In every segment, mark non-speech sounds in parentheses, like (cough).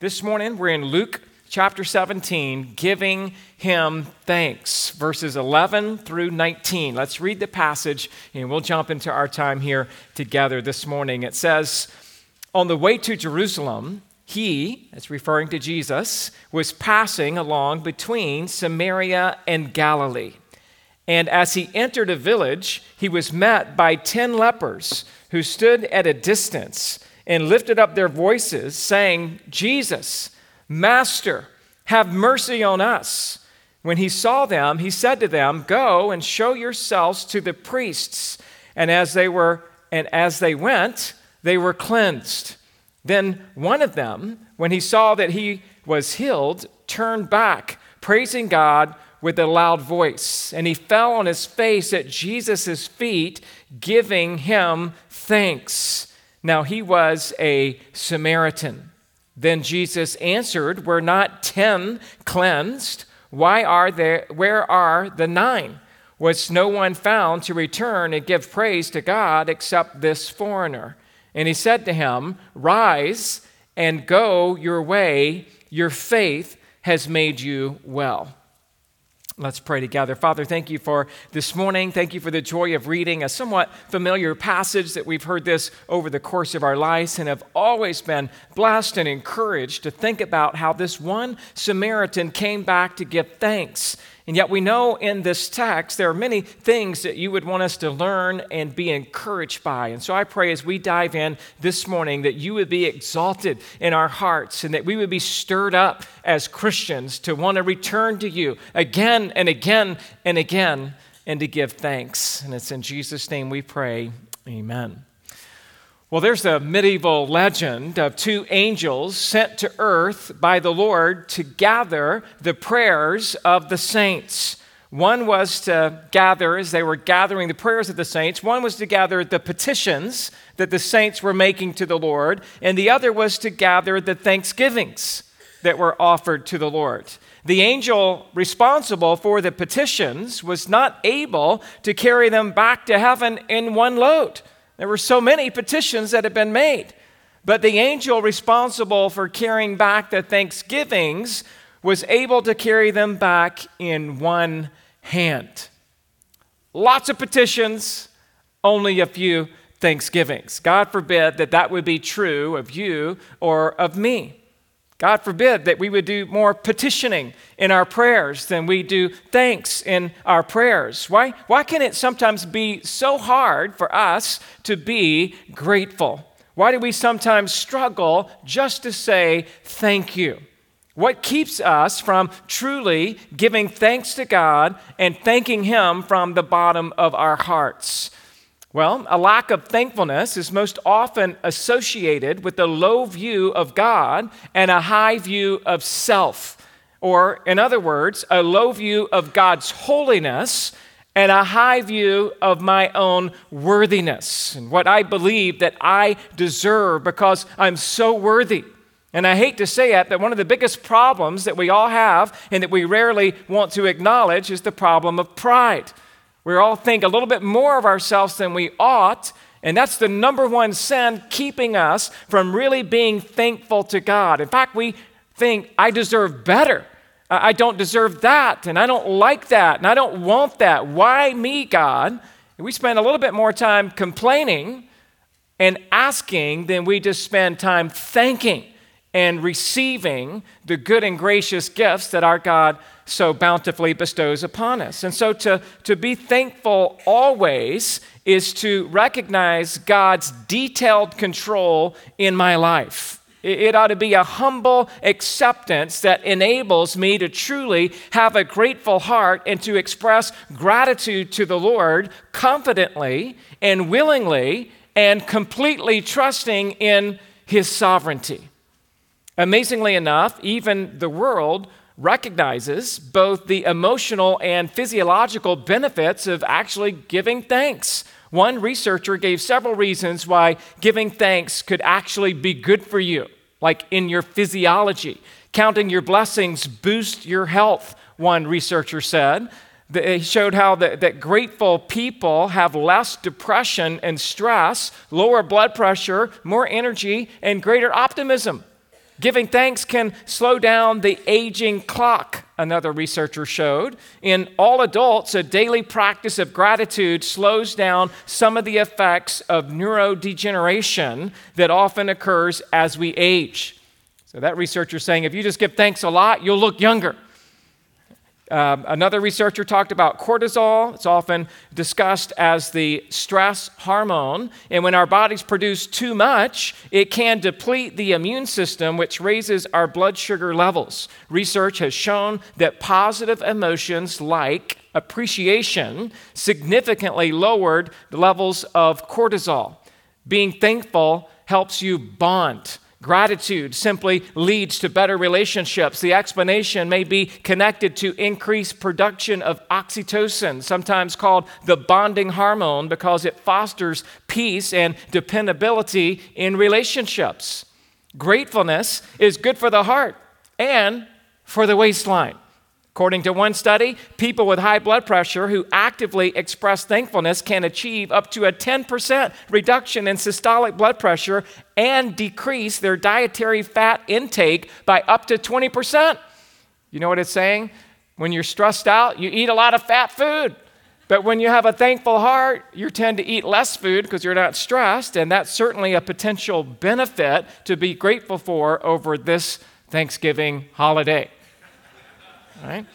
This morning we're in Luke chapter 17, giving him thanks, verses 11 through 19. Let's read the passage and we'll jump into our time here together this morning. It says, On the way to Jerusalem, he, that's referring to Jesus, was passing along between Samaria and Galilee. And as he entered a village, he was met by ten lepers who stood at a distance and lifted up their voices, saying, Jesus, Master, have mercy on us. When he saw them, he said to them, Go and show yourselves to the priests. And as they were and as they went, they were cleansed. Then one of them, when he saw that he was healed, turned back, praising God with a loud voice. And he fell on his face at Jesus' feet, giving him thanks. Now he was a Samaritan. Then Jesus answered, Were not ten cleansed? Why are there, where are the nine? Was no one found to return and give praise to God except this foreigner? And he said to him, Rise and go your way, your faith has made you well. Let's pray together. Father, thank you for this morning. Thank you for the joy of reading a somewhat familiar passage that we've heard this over the course of our lives and have always been blessed and encouraged to think about how this one Samaritan came back to give thanks and yet, we know in this text there are many things that you would want us to learn and be encouraged by. And so I pray as we dive in this morning that you would be exalted in our hearts and that we would be stirred up as Christians to want to return to you again and again and again and to give thanks. And it's in Jesus' name we pray. Amen. Well, there's a medieval legend of two angels sent to earth by the Lord to gather the prayers of the saints. One was to gather, as they were gathering the prayers of the saints, one was to gather the petitions that the saints were making to the Lord, and the other was to gather the thanksgivings that were offered to the Lord. The angel responsible for the petitions was not able to carry them back to heaven in one load. There were so many petitions that had been made. But the angel responsible for carrying back the thanksgivings was able to carry them back in one hand. Lots of petitions, only a few thanksgivings. God forbid that that would be true of you or of me. God forbid that we would do more petitioning in our prayers than we do thanks in our prayers. Why, why can it sometimes be so hard for us to be grateful? Why do we sometimes struggle just to say thank you? What keeps us from truly giving thanks to God and thanking Him from the bottom of our hearts? Well, a lack of thankfulness is most often associated with a low view of God and a high view of self. Or, in other words, a low view of God's holiness and a high view of my own worthiness and what I believe that I deserve because I'm so worthy. And I hate to say it, but one of the biggest problems that we all have and that we rarely want to acknowledge is the problem of pride. We all think a little bit more of ourselves than we ought. And that's the number one sin keeping us from really being thankful to God. In fact, we think, I deserve better. I don't deserve that. And I don't like that. And I don't want that. Why me, God? And we spend a little bit more time complaining and asking than we just spend time thanking and receiving the good and gracious gifts that our God so bountifully bestows upon us. And so to, to be thankful always is to recognize God's detailed control in my life. It ought to be a humble acceptance that enables me to truly have a grateful heart and to express gratitude to the Lord confidently and willingly and completely trusting in His sovereignty. Amazingly enough, even the world recognizes both the emotional and physiological benefits of actually giving thanks. One researcher gave several reasons why giving thanks could actually be good for you, like in your physiology. Counting your blessings boost your health, one researcher said. He showed how that grateful people have less depression and stress, lower blood pressure, more energy, and greater optimism. Giving thanks can slow down the aging clock, another researcher showed. In all adults, a daily practice of gratitude slows down some of the effects of neurodegeneration that often occurs as we age. So, that researcher saying if you just give thanks a lot, you'll look younger. Um, another researcher talked about cortisol. It's often discussed as the stress hormone. And when our bodies produce too much, it can deplete the immune system, which raises our blood sugar levels. Research has shown that positive emotions like appreciation significantly lowered the levels of cortisol. Being thankful helps you bond Gratitude simply leads to better relationships. The explanation may be connected to increased production of oxytocin, sometimes called the bonding hormone, because it fosters peace and dependability in relationships. Gratefulness is good for the heart and for the waistline. According to one study, people with high blood pressure who actively express thankfulness can achieve up to a 10% reduction in systolic blood pressure and decrease their dietary fat intake by up to 20%. You know what it's saying? When you're stressed out, you eat a lot of fat food. But when you have a thankful heart, you tend to eat less food because you're not stressed, and that's certainly a potential benefit to be grateful for over this Thanksgiving holiday. Right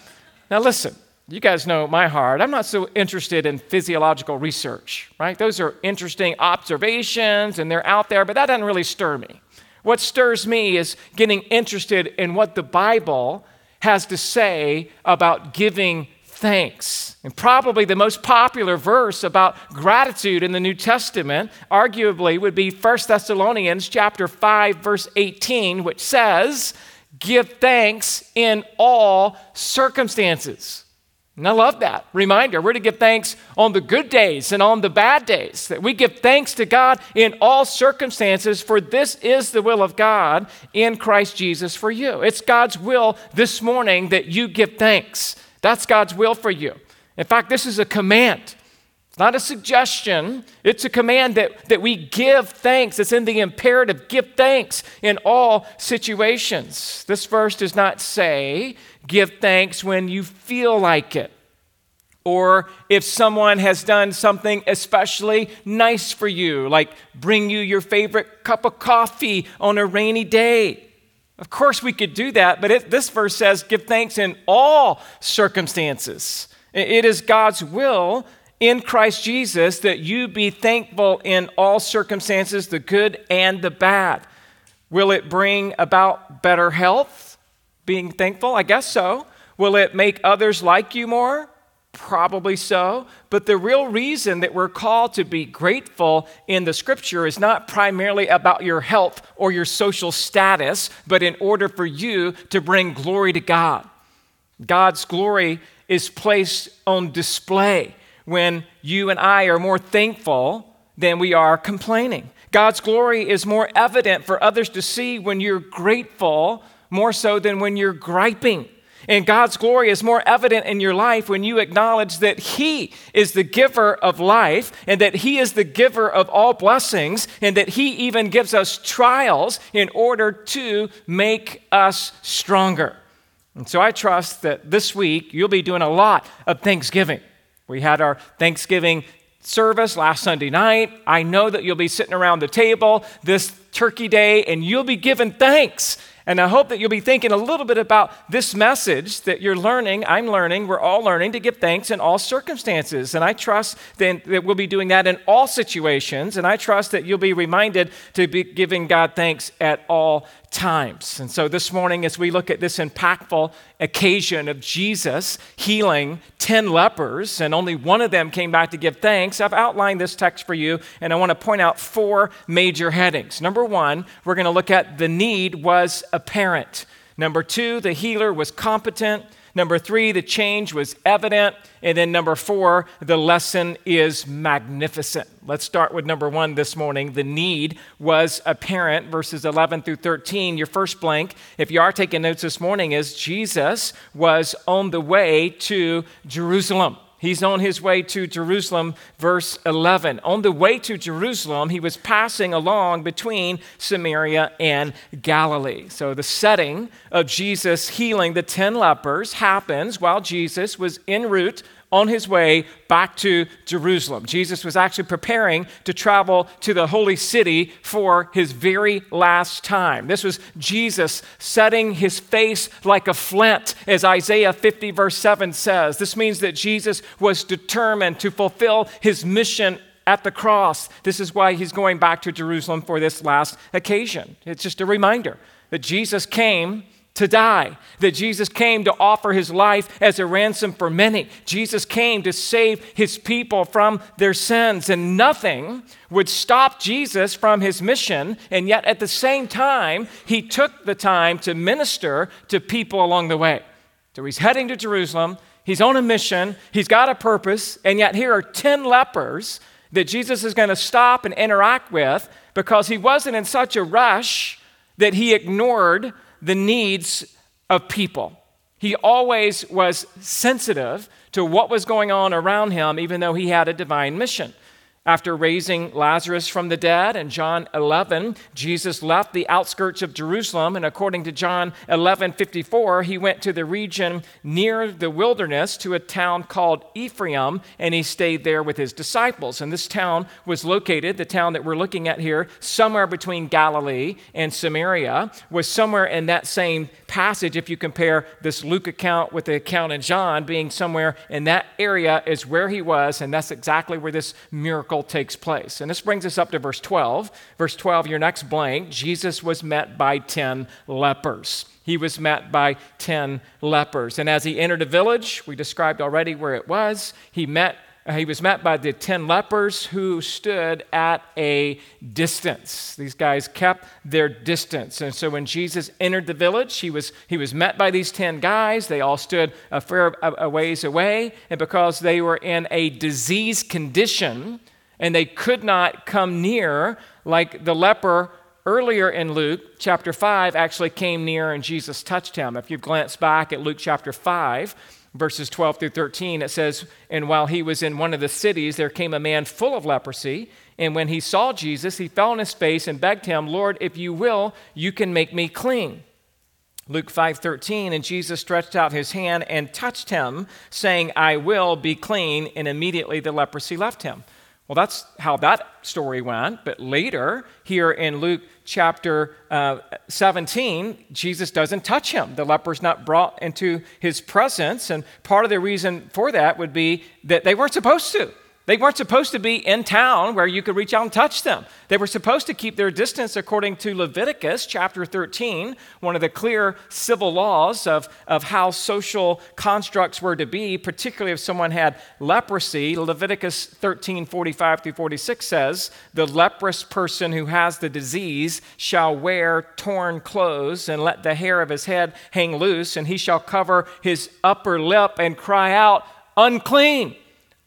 Now, listen, you guys know my heart. I'm not so interested in physiological research, right? Those are interesting observations and they're out there, but that doesn't really stir me. What stirs me is getting interested in what the Bible has to say about giving thanks. And probably the most popular verse about gratitude in the New Testament arguably would be 1 Thessalonians chapter 5 verse 18 which says, give thanks in all circumstances. And I love that reminder. We're to give thanks on the good days and on the bad days. That we give thanks to God in all circumstances, for this is the will of God in Christ Jesus for you. It's God's will this morning that you give thanks. That's God's will for you. In fact, this is a command. It's not a suggestion, it's a command that, that we give thanks. It's in the imperative give thanks in all situations. This verse does not say give thanks when you feel like it or if someone has done something especially nice for you, like bring you your favorite cup of coffee on a rainy day. Of course, we could do that, but it, this verse says give thanks in all circumstances. It is God's will in Christ Jesus that you be thankful in all circumstances, the good and the bad. Will it bring about better health, being thankful? I guess so. Will it make others like you more? Probably so. But the real reason that we're called to be grateful in the scripture is not primarily about your health or your social status, but in order for you to bring glory to God. God's glory is placed on display when you and I are more thankful than we are complaining. God's glory is more evident for others to see when you're grateful, more so than when you're griping. And God's glory is more evident in your life when you acknowledge that He is the giver of life and that He is the giver of all blessings and that He even gives us trials in order to make us stronger. And so I trust that this week you'll be doing a lot of thanksgiving. We had our Thanksgiving service last Sunday night. I know that you'll be sitting around the table this turkey day and you'll be giving thanks and I hope that you'll be thinking a little bit about this message that you're learning, I'm learning, we're all learning to give thanks in all circumstances. And I trust that we'll be doing that in all situations. And I trust that you'll be reminded to be giving God thanks at all times. And so this morning, as we look at this impactful occasion of Jesus healing 10 lepers, and only one of them came back to give thanks, I've outlined this text for you, and I want to point out four major headings. Number one, we're going to look at the need was apparent. Number two, the healer was competent. Number three, the change was evident. And then number four, the lesson is magnificent. Let's start with number one this morning. The need was apparent, verses 11 through 13. Your first blank, if you are taking notes this morning, is Jesus was on the way to Jerusalem. He's on his way to Jerusalem, verse 11. On the way to Jerusalem, he was passing along between Samaria and Galilee. So the setting of Jesus healing the 10 lepers happens while Jesus was en route on his way back to Jerusalem. Jesus was actually preparing to travel to the holy city for his very last time. This was Jesus setting his face like a flint, as Isaiah 50, verse 7 says. This means that Jesus was determined to fulfill his mission at the cross. This is why he's going back to Jerusalem for this last occasion. It's just a reminder that Jesus came to die, that Jesus came to offer his life as a ransom for many. Jesus came to save his people from their sins, and nothing would stop Jesus from his mission. And yet, at the same time, he took the time to minister to people along the way. So he's heading to Jerusalem, he's on a mission, he's got a purpose, and yet here are 10 lepers that Jesus is going to stop and interact with because he wasn't in such a rush that he ignored the needs of people. He always was sensitive to what was going on around him, even though he had a divine mission. After raising Lazarus from the dead in John 11, Jesus left the outskirts of Jerusalem, and according to John 11 54, he went to the region near the wilderness to a town called Ephraim, and he stayed there with his disciples. And this town was located, the town that we're looking at here, somewhere between Galilee and Samaria, was somewhere in that same passage. If you compare this Luke account with the account in John, being somewhere in that area is where he was, and that's exactly where this miracle miracle takes place. And this brings us up to verse 12. Verse 12, your next blank Jesus was met by 10 lepers. He was met by 10 lepers. And as he entered a village, we described already where it was, he met uh, he was met by the 10 lepers who stood at a distance. These guys kept their distance. And so when Jesus entered the village, he was, he was met by these 10 guys. They all stood a fair a ways away. And because they were in a disease condition, and they could not come near, like the leper earlier in Luke chapter 5 actually came near and Jesus touched him. If you glance back at Luke chapter 5, verses 12 through 13, it says, And while he was in one of the cities, there came a man full of leprosy. And when he saw Jesus, he fell on his face and begged him, Lord, if you will, you can make me clean. Luke 5:13 and Jesus stretched out his hand and touched him saying I will be clean and immediately the leprosy left him. Well, that's how that story went. But later, here in Luke chapter uh, 17, Jesus doesn't touch him. The leper's not brought into his presence. And part of the reason for that would be that they weren't supposed to. They weren't supposed to be in town where you could reach out and touch them. They were supposed to keep their distance according to Leviticus chapter 13, one of the clear civil laws of, of how social constructs were to be, particularly if someone had leprosy. Leviticus 13, 45 through 46 says, The leprous person who has the disease shall wear torn clothes and let the hair of his head hang loose, and he shall cover his upper lip and cry out, Unclean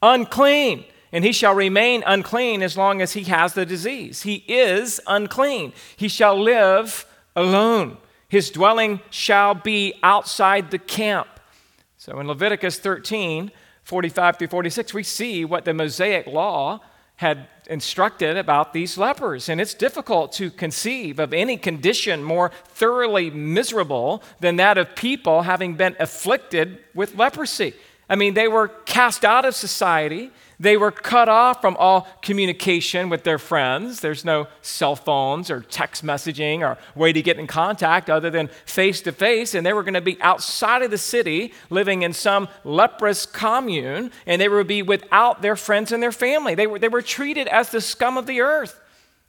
unclean, and he shall remain unclean as long as he has the disease. He is unclean. He shall live alone. His dwelling shall be outside the camp. So in Leviticus 13, 45 through 46, we see what the Mosaic law had instructed about these lepers. And it's difficult to conceive of any condition more thoroughly miserable than that of people having been afflicted with leprosy. I mean, they were cast out of society. They were cut off from all communication with their friends. There's no cell phones or text messaging or way to get in contact other than face to face. And they were going to be outside of the city, living in some leprous commune, and they would be without their friends and their family. They were, they were treated as the scum of the earth.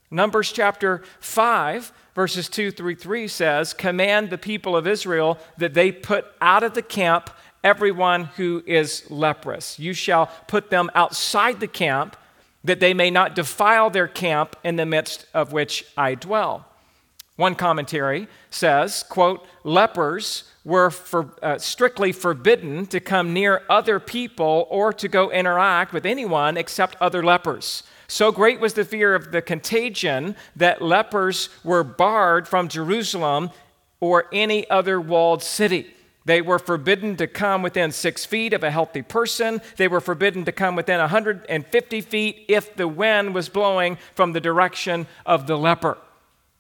Numbers chapter 5, verses 2 through 3 says, Command the people of Israel that they put out of the camp everyone who is leprous. You shall put them outside the camp, that they may not defile their camp in the midst of which I dwell. One commentary says, quote, lepers were for, uh, strictly forbidden to come near other people or to go interact with anyone except other lepers. So great was the fear of the contagion that lepers were barred from Jerusalem or any other walled city. They were forbidden to come within six feet of a healthy person. They were forbidden to come within 150 feet if the wind was blowing from the direction of the leper.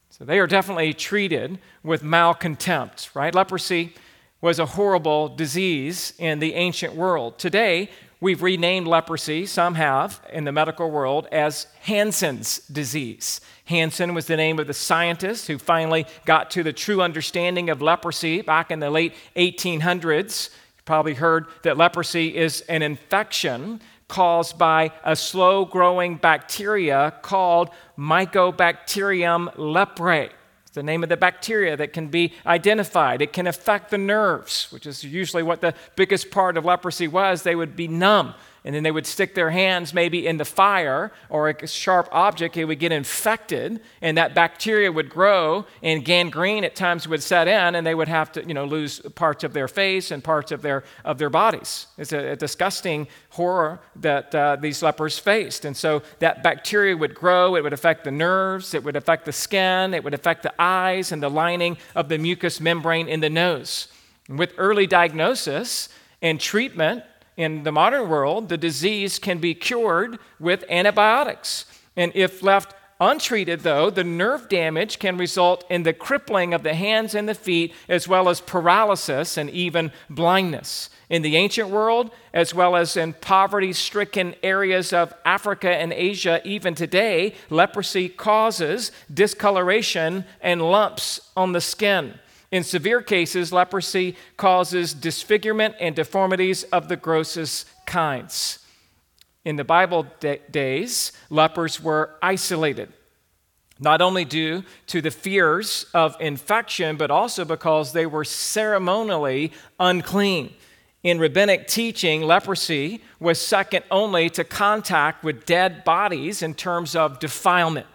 So they are definitely treated with malcontempt, right? Leprosy was a horrible disease in the ancient world. Today, we've renamed leprosy, some have in the medical world, as Hansen's disease. Hansen was the name of the scientist who finally got to the true understanding of leprosy back in the late 1800s. You probably heard that leprosy is an infection caused by a slow growing bacteria called Mycobacterium leprae. It's the name of the bacteria that can be identified. It can affect the nerves, which is usually what the biggest part of leprosy was. They would be numb and then they would stick their hands maybe in the fire or a sharp object, it would get infected, and that bacteria would grow, and gangrene at times would set in, and they would have to, you know, lose parts of their face and parts of their of their bodies. It's a, a disgusting horror that uh, these lepers faced, and so that bacteria would grow. It would affect the nerves, it would affect the skin, it would affect the eyes and the lining of the mucous membrane in the nose. With early diagnosis and treatment, in the modern world, the disease can be cured with antibiotics. And if left untreated, though, the nerve damage can result in the crippling of the hands and the feet, as well as paralysis and even blindness. In the ancient world, as well as in poverty stricken areas of Africa and Asia, even today, leprosy causes discoloration and lumps on the skin. In severe cases, leprosy causes disfigurement and deformities of the grossest kinds. In the Bible days, lepers were isolated, not only due to the fears of infection, but also because they were ceremonially unclean. In rabbinic teaching, leprosy was second only to contact with dead bodies in terms of defilement.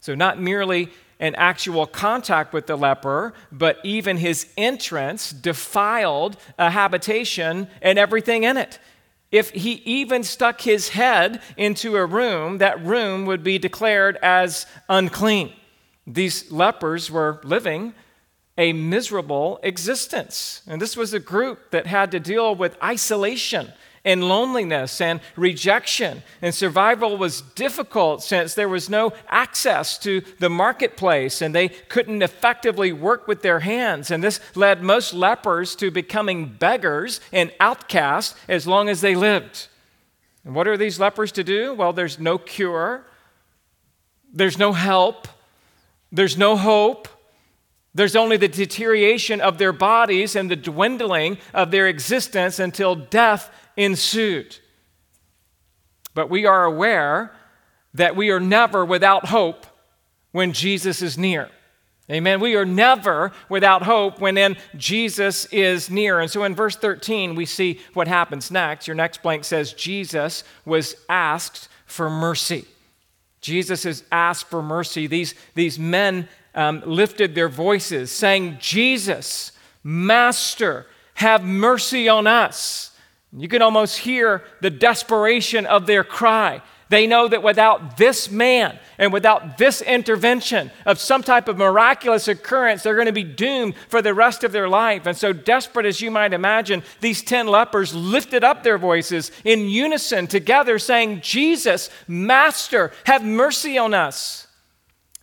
So, not merely an actual contact with the leper, but even his entrance defiled a habitation and everything in it. If he even stuck his head into a room, that room would be declared as unclean. These lepers were living a miserable existence. And this was a group that had to deal with isolation and loneliness and rejection. And survival was difficult since there was no access to the marketplace and they couldn't effectively work with their hands. And this led most lepers to becoming beggars and outcasts as long as they lived. And what are these lepers to do? Well, there's no cure, there's no help, there's no hope. There's only the deterioration of their bodies and the dwindling of their existence until death ensued. But we are aware that we are never without hope when Jesus is near. Amen. We are never without hope when in Jesus is near. And so in verse 13, we see what happens next. Your next blank says, Jesus was asked for mercy. Jesus is asked for mercy. These, these men um, lifted their voices, saying, Jesus, Master, have mercy on us. You can almost hear the desperation of their cry. They know that without this man and without this intervention of some type of miraculous occurrence, they're going to be doomed for the rest of their life. And so, desperate as you might imagine, these 10 lepers lifted up their voices in unison together, saying, Jesus, Master, have mercy on us.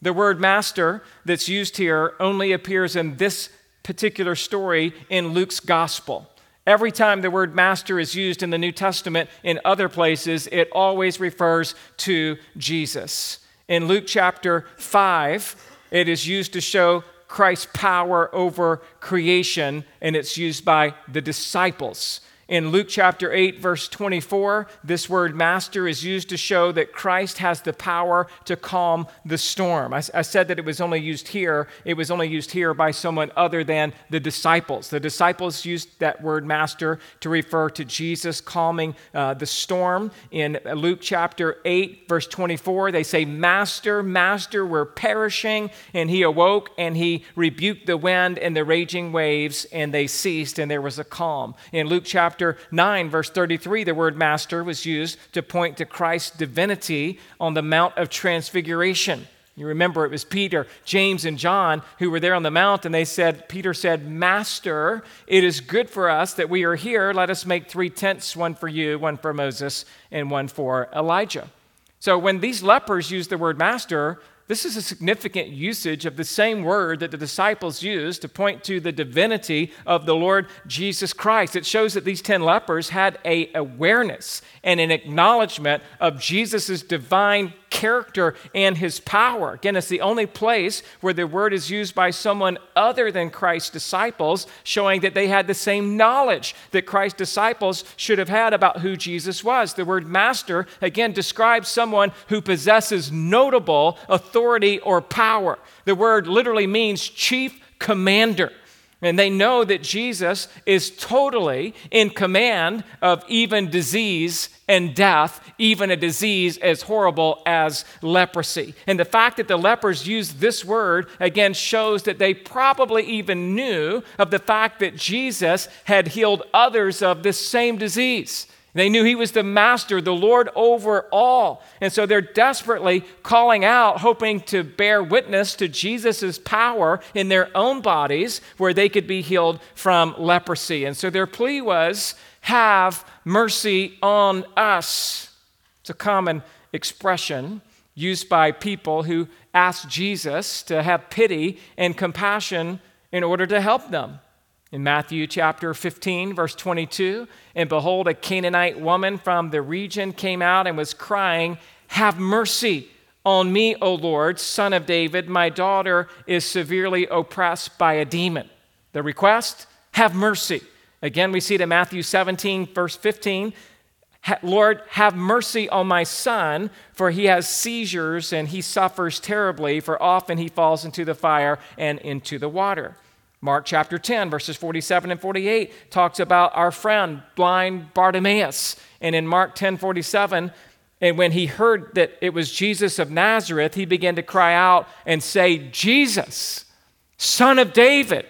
The word master that's used here only appears in this particular story in Luke's gospel. Every time the word master is used in the New Testament in other places, it always refers to Jesus. In Luke chapter 5, it is used to show Christ's power over creation, and it's used by the disciples. In Luke chapter 8, verse 24, this word master is used to show that Christ has the power to calm the storm. I, I, said that it was only used here. It was only used here by someone other than the disciples. The disciples used that word master to refer to Jesus calming uh, the storm. In Luke chapter 8, verse 24, they say, Master, Master, we're perishing. And he awoke and he rebuked the wind and the raging waves, and they ceased, and there was a calm. In Luke chapter chapter 9, verse 33, the word master was used to point to Christ's divinity on the Mount of Transfiguration. You remember it was Peter, James, and John who were there on the mount, and they said, Peter said, Master, it is good for us that we are here. Let us make three tents one for you, one for Moses, and one for Elijah. So when these lepers use the word master, this is a significant usage of the same word that the disciples used to point to the divinity of the Lord Jesus Christ. It shows that these 10 lepers had a awareness and an acknowledgement of Jesus' divine character and his power. Again, it's the only place where the word is used by someone other than Christ's disciples, showing that they had the same knowledge that Christ's disciples should have had about who Jesus was. The word master, again, describes someone who possesses notable authority or power. The word literally means chief commander. And they know that Jesus is totally in command of even disease and death, even a disease as horrible as leprosy. And the fact that the lepers used this word again shows that they probably even knew of the fact that Jesus had healed others of this same disease. They knew he was the master, the Lord over all. And so they're desperately calling out, hoping to bear witness to Jesus' power in their own bodies where they could be healed from leprosy. And so their plea was, Have mercy on us. It's a common expression used by people who ask Jesus to have pity and compassion in order to help them. In Matthew chapter 15, verse 22, and behold, a Canaanite woman from the region came out and was crying, Have mercy on me, O Lord, son of David. My daughter is severely oppressed by a demon. The request, Have mercy. Again, we see it in Matthew 17, verse 15. Lord, have mercy on my son, for he has seizures and he suffers terribly, for often he falls into the fire and into the water. Mark chapter 10, verses 47 and 48 talks about our friend, blind Bartimaeus. And in Mark 10 47, and when he heard that it was Jesus of Nazareth, he began to cry out and say, Jesus, son of David.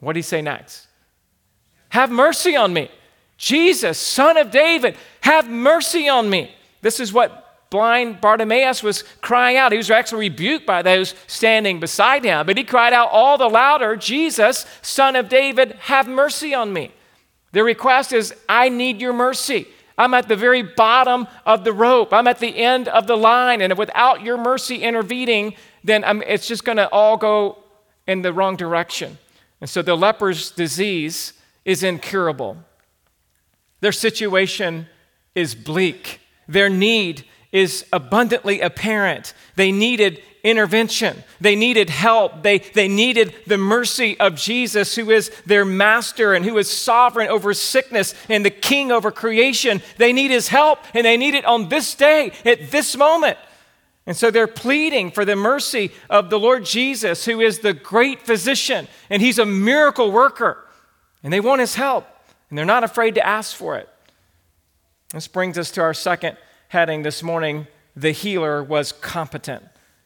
What did he say next? Have mercy on me. Jesus, son of David, have mercy on me. This is what blind Bartimaeus was crying out. He was actually rebuked by those standing beside him, but he cried out all the louder, Jesus, son of David, have mercy on me. The request is, I need your mercy. I'm at the very bottom of the rope. I'm at the end of the line. And without your mercy intervening, then I'm, it's just going to all go in the wrong direction. And so the leper's disease is incurable. Their situation is bleak. Their need is abundantly apparent. They needed intervention, they needed help, they, they needed the mercy of Jesus, who is their master and who is sovereign over sickness and the king over creation. They need his help, and they need it on this day, at this moment. And so they're pleading for the mercy of the Lord Jesus, who is the great physician, and he's a miracle worker. And they want his help, and they're not afraid to ask for it. This brings us to our second heading this morning the healer was competent.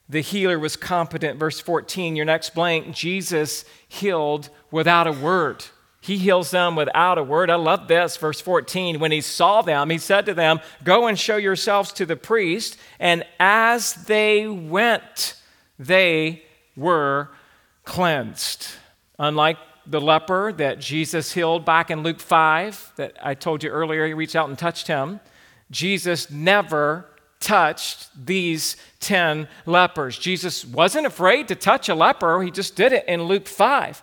The healer was competent. Verse 14, your next blank Jesus healed without a word. He heals them without a word. I love this. Verse 14, when he saw them, he said to them, Go and show yourselves to the priest. And as they went, they were cleansed. Unlike the leper that Jesus healed back in Luke 5, that I told you earlier, he reached out and touched him. Jesus never touched these 10 lepers. Jesus wasn't afraid to touch a leper, he just did it in Luke 5.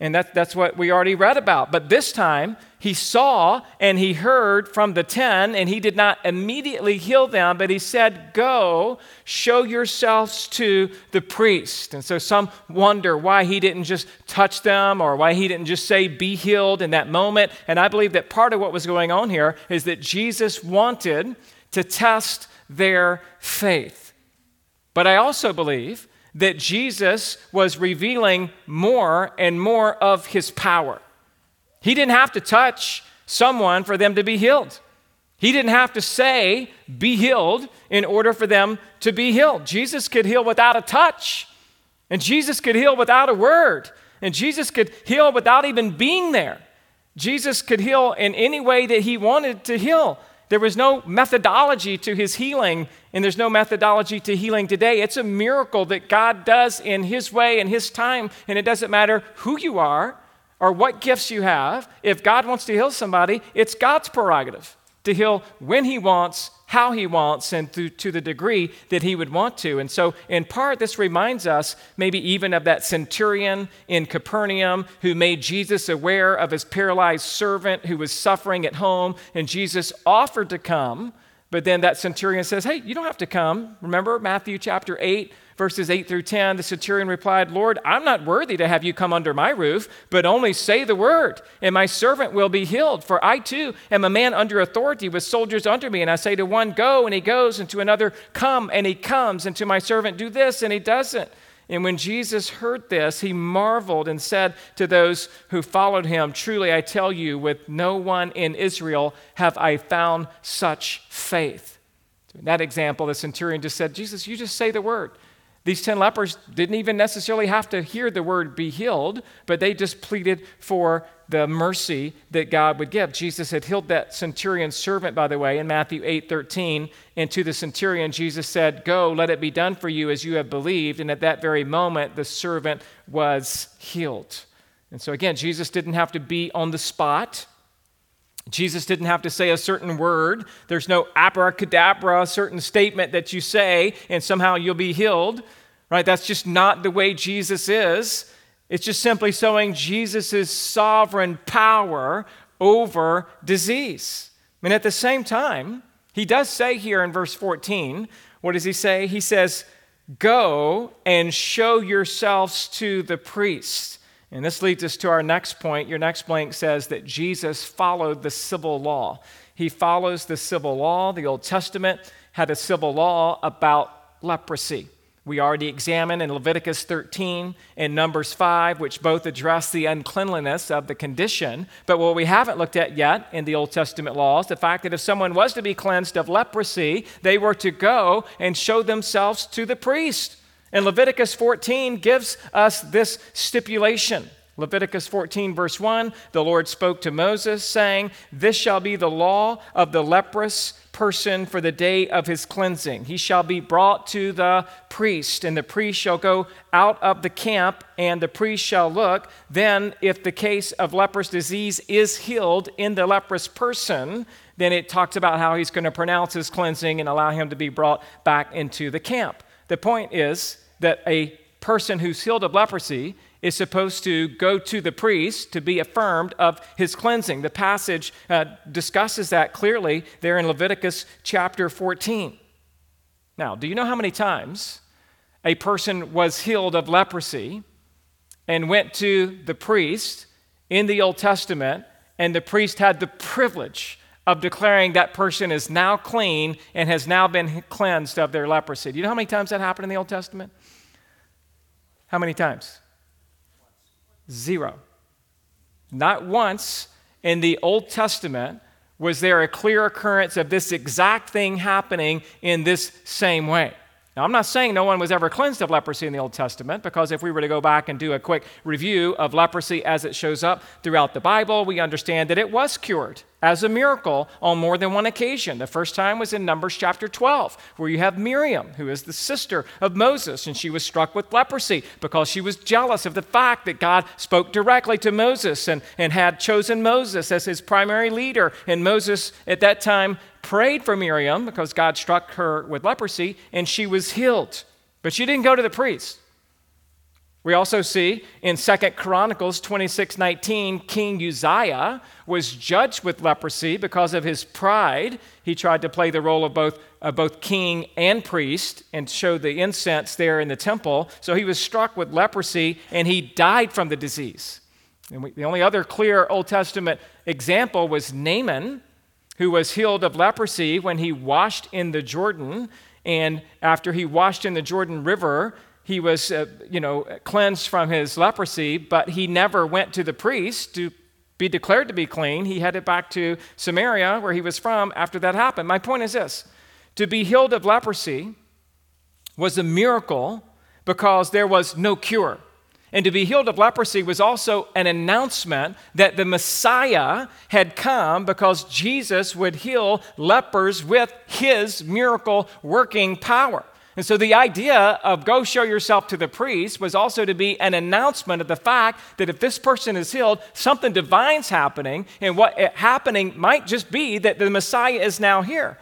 And that, that's what we already read about. But this time, he saw and he heard from the ten, and he did not immediately heal them, but he said, Go, show yourselves to the priest. And so some wonder why he didn't just touch them or why he didn't just say, Be healed in that moment. And I believe that part of what was going on here is that Jesus wanted to test their faith. But I also believe that Jesus was revealing more and more of his power. He didn't have to touch someone for them to be healed. He didn't have to say, be healed, in order for them to be healed. Jesus could heal without a touch, and Jesus could heal without a word, and Jesus could heal without even being there. Jesus could heal in any way that he wanted to heal. There was no methodology to his healing, and there's no methodology to healing today. It's a miracle that God does in his way and his time, and it doesn't matter who you are or what gifts you have. If God wants to heal somebody, it's God's prerogative to heal when he wants, how he wants, and to, to the degree that he would want to. And so, in part, this reminds us maybe even of that centurion in Capernaum who made Jesus aware of his paralyzed servant who was suffering at home, and Jesus offered to come. But then that centurion says, Hey, you don't have to come. Remember Matthew chapter 8, verses 8 through 10, the centurion replied, Lord, I'm not worthy to have you come under my roof, but only say the word, and my servant will be healed. For I too am a man under authority with soldiers under me. And I say to one, Go, and he goes, and to another, Come, and he comes, and to my servant, Do this, and he doesn't. And when Jesus heard this, he marveled and said to those who followed him, Truly I tell you, with no one in Israel have I found such faith. In that example, the centurion just said, Jesus, you just say the word. These 10 lepers didn't even necessarily have to hear the word be healed, but they just pleaded for the mercy that God would give. Jesus had healed that centurion's servant, by the way, in Matthew 8 13. And to the centurion, Jesus said, Go, let it be done for you as you have believed. And at that very moment, the servant was healed. And so, again, Jesus didn't have to be on the spot. Jesus didn't have to say a certain word. There's no abracadabra, a certain statement that you say and somehow you'll be healed, right? That's just not the way Jesus is. It's just simply showing Jesus' sovereign power over disease. And at the same time, he does say here in verse 14, what does he say? He says, Go and show yourselves to the priests. And this leads us to our next point. Your next blank says that Jesus followed the civil law. He follows the civil law. The Old Testament had a civil law about leprosy. We already examined in Leviticus 13 and Numbers 5, which both address the uncleanliness of the condition. But what we haven't looked at yet in the Old Testament laws, the fact that if someone was to be cleansed of leprosy, they were to go and show themselves to the priest. And Leviticus 14 gives us this stipulation. Leviticus 14, verse 1 the Lord spoke to Moses, saying, This shall be the law of the leprous person for the day of his cleansing. He shall be brought to the priest, and the priest shall go out of the camp, and the priest shall look. Then, if the case of leprous disease is healed in the leprous person, then it talks about how he's going to pronounce his cleansing and allow him to be brought back into the camp. The point is that a person who's healed of leprosy is supposed to go to the priest to be affirmed of his cleansing. The passage uh, discusses that clearly there in Leviticus chapter 14. Now, do you know how many times a person was healed of leprosy and went to the priest in the Old Testament, and the priest had the privilege of declaring that person is now clean and has now been cleansed of their leprosy. Do you know how many times that happened in the Old Testament? How many times? Zero. Not once in the Old Testament was there a clear occurrence of this exact thing happening in this same way. Now, I'm not saying no one was ever cleansed of leprosy in the Old Testament, because if we were to go back and do a quick review of leprosy as it shows up throughout the Bible, we understand that it was cured as a miracle on more than one occasion. The first time was in Numbers chapter 12, where you have Miriam, who is the sister of Moses, and she was struck with leprosy because she was jealous of the fact that God spoke directly to Moses and, and had chosen Moses as his primary leader. And Moses, at that time, prayed for Miriam because God struck her with leprosy and she was healed. But she didn't go to the priest. We also see in Second Chronicles 26 19, King Uzziah was judged with leprosy because of his pride. He tried to play the role of both, both king and priest and show the incense there in the temple. So he was struck with leprosy and he died from the disease. And we, the only other clear Old Testament example was Naaman, who was healed of leprosy when he washed in the Jordan. And after he washed in the Jordan River, he was, uh, you know, cleansed from his leprosy, but he never went to the priest to be declared to be clean. He headed back to Samaria, where he was from, after that happened. My point is this to be healed of leprosy was a miracle because there was no cure. And to be healed of leprosy was also an announcement that the Messiah had come because Jesus would heal lepers with his miracle working power. And so the idea of go show yourself to the priest was also to be an announcement of the fact that if this person is healed, something divine's happening, and what eh, happening might just be that the Messiah is now here.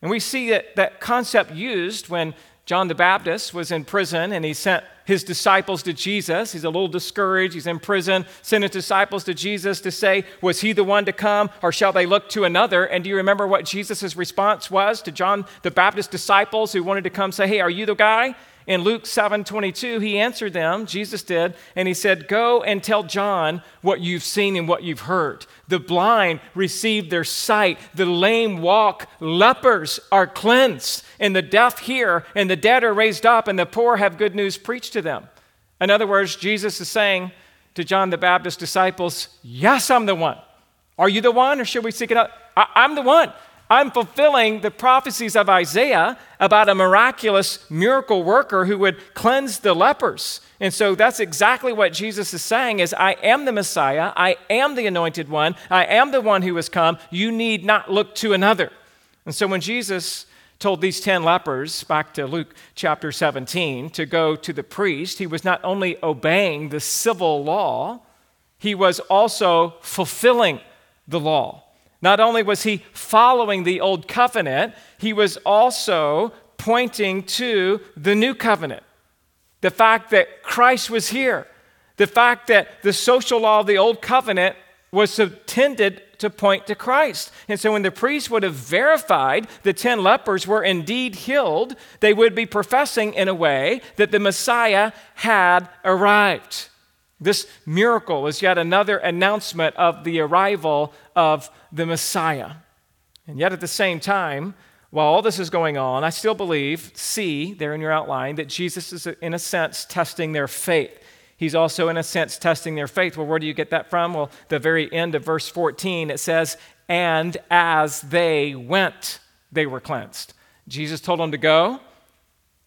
And we see that, that concept used when John the Baptist was in prison and he sent his disciples to Jesus. He's a little discouraged. He's in prison. Sent his disciples to Jesus to say, Was he the one to come, or shall they look to another? And do you remember what Jesus' response was to John the Baptist disciples who wanted to come say, Hey, are you the guy? In Luke 7 22, he answered them, Jesus did, and he said, Go and tell John what you've seen and what you've heard. The blind receive their sight, the lame walk, lepers are cleansed, and the deaf hear, and the dead are raised up, and the poor have good news preached to them. In other words, Jesus is saying to John the Baptist's disciples, Yes, I'm the one. Are you the one, or should we seek it out? I- I'm the one. I'm fulfilling the prophecies of Isaiah about a miraculous miracle worker who would cleanse the lepers. And so that's exactly what Jesus is saying is I am the Messiah, I am the anointed one, I am the one who has come. You need not look to another. And so when Jesus told these 10 lepers, back to Luke chapter 17, to go to the priest, he was not only obeying the civil law, he was also fulfilling the law. Not only was he following the old covenant, he was also pointing to the new covenant. The fact that Christ was here, the fact that the social law of the old covenant was intended to point to Christ. And so when the priest would have verified the 10 lepers were indeed healed, they would be professing in a way that the Messiah had arrived. This miracle is yet another announcement of the arrival of the Messiah. And yet, at the same time, while all this is going on, I still believe, see there in your outline, that Jesus is, in a sense, testing their faith. He's also, in a sense, testing their faith. Well, where do you get that from? Well, the very end of verse 14, it says, And as they went, they were cleansed. Jesus told them to go,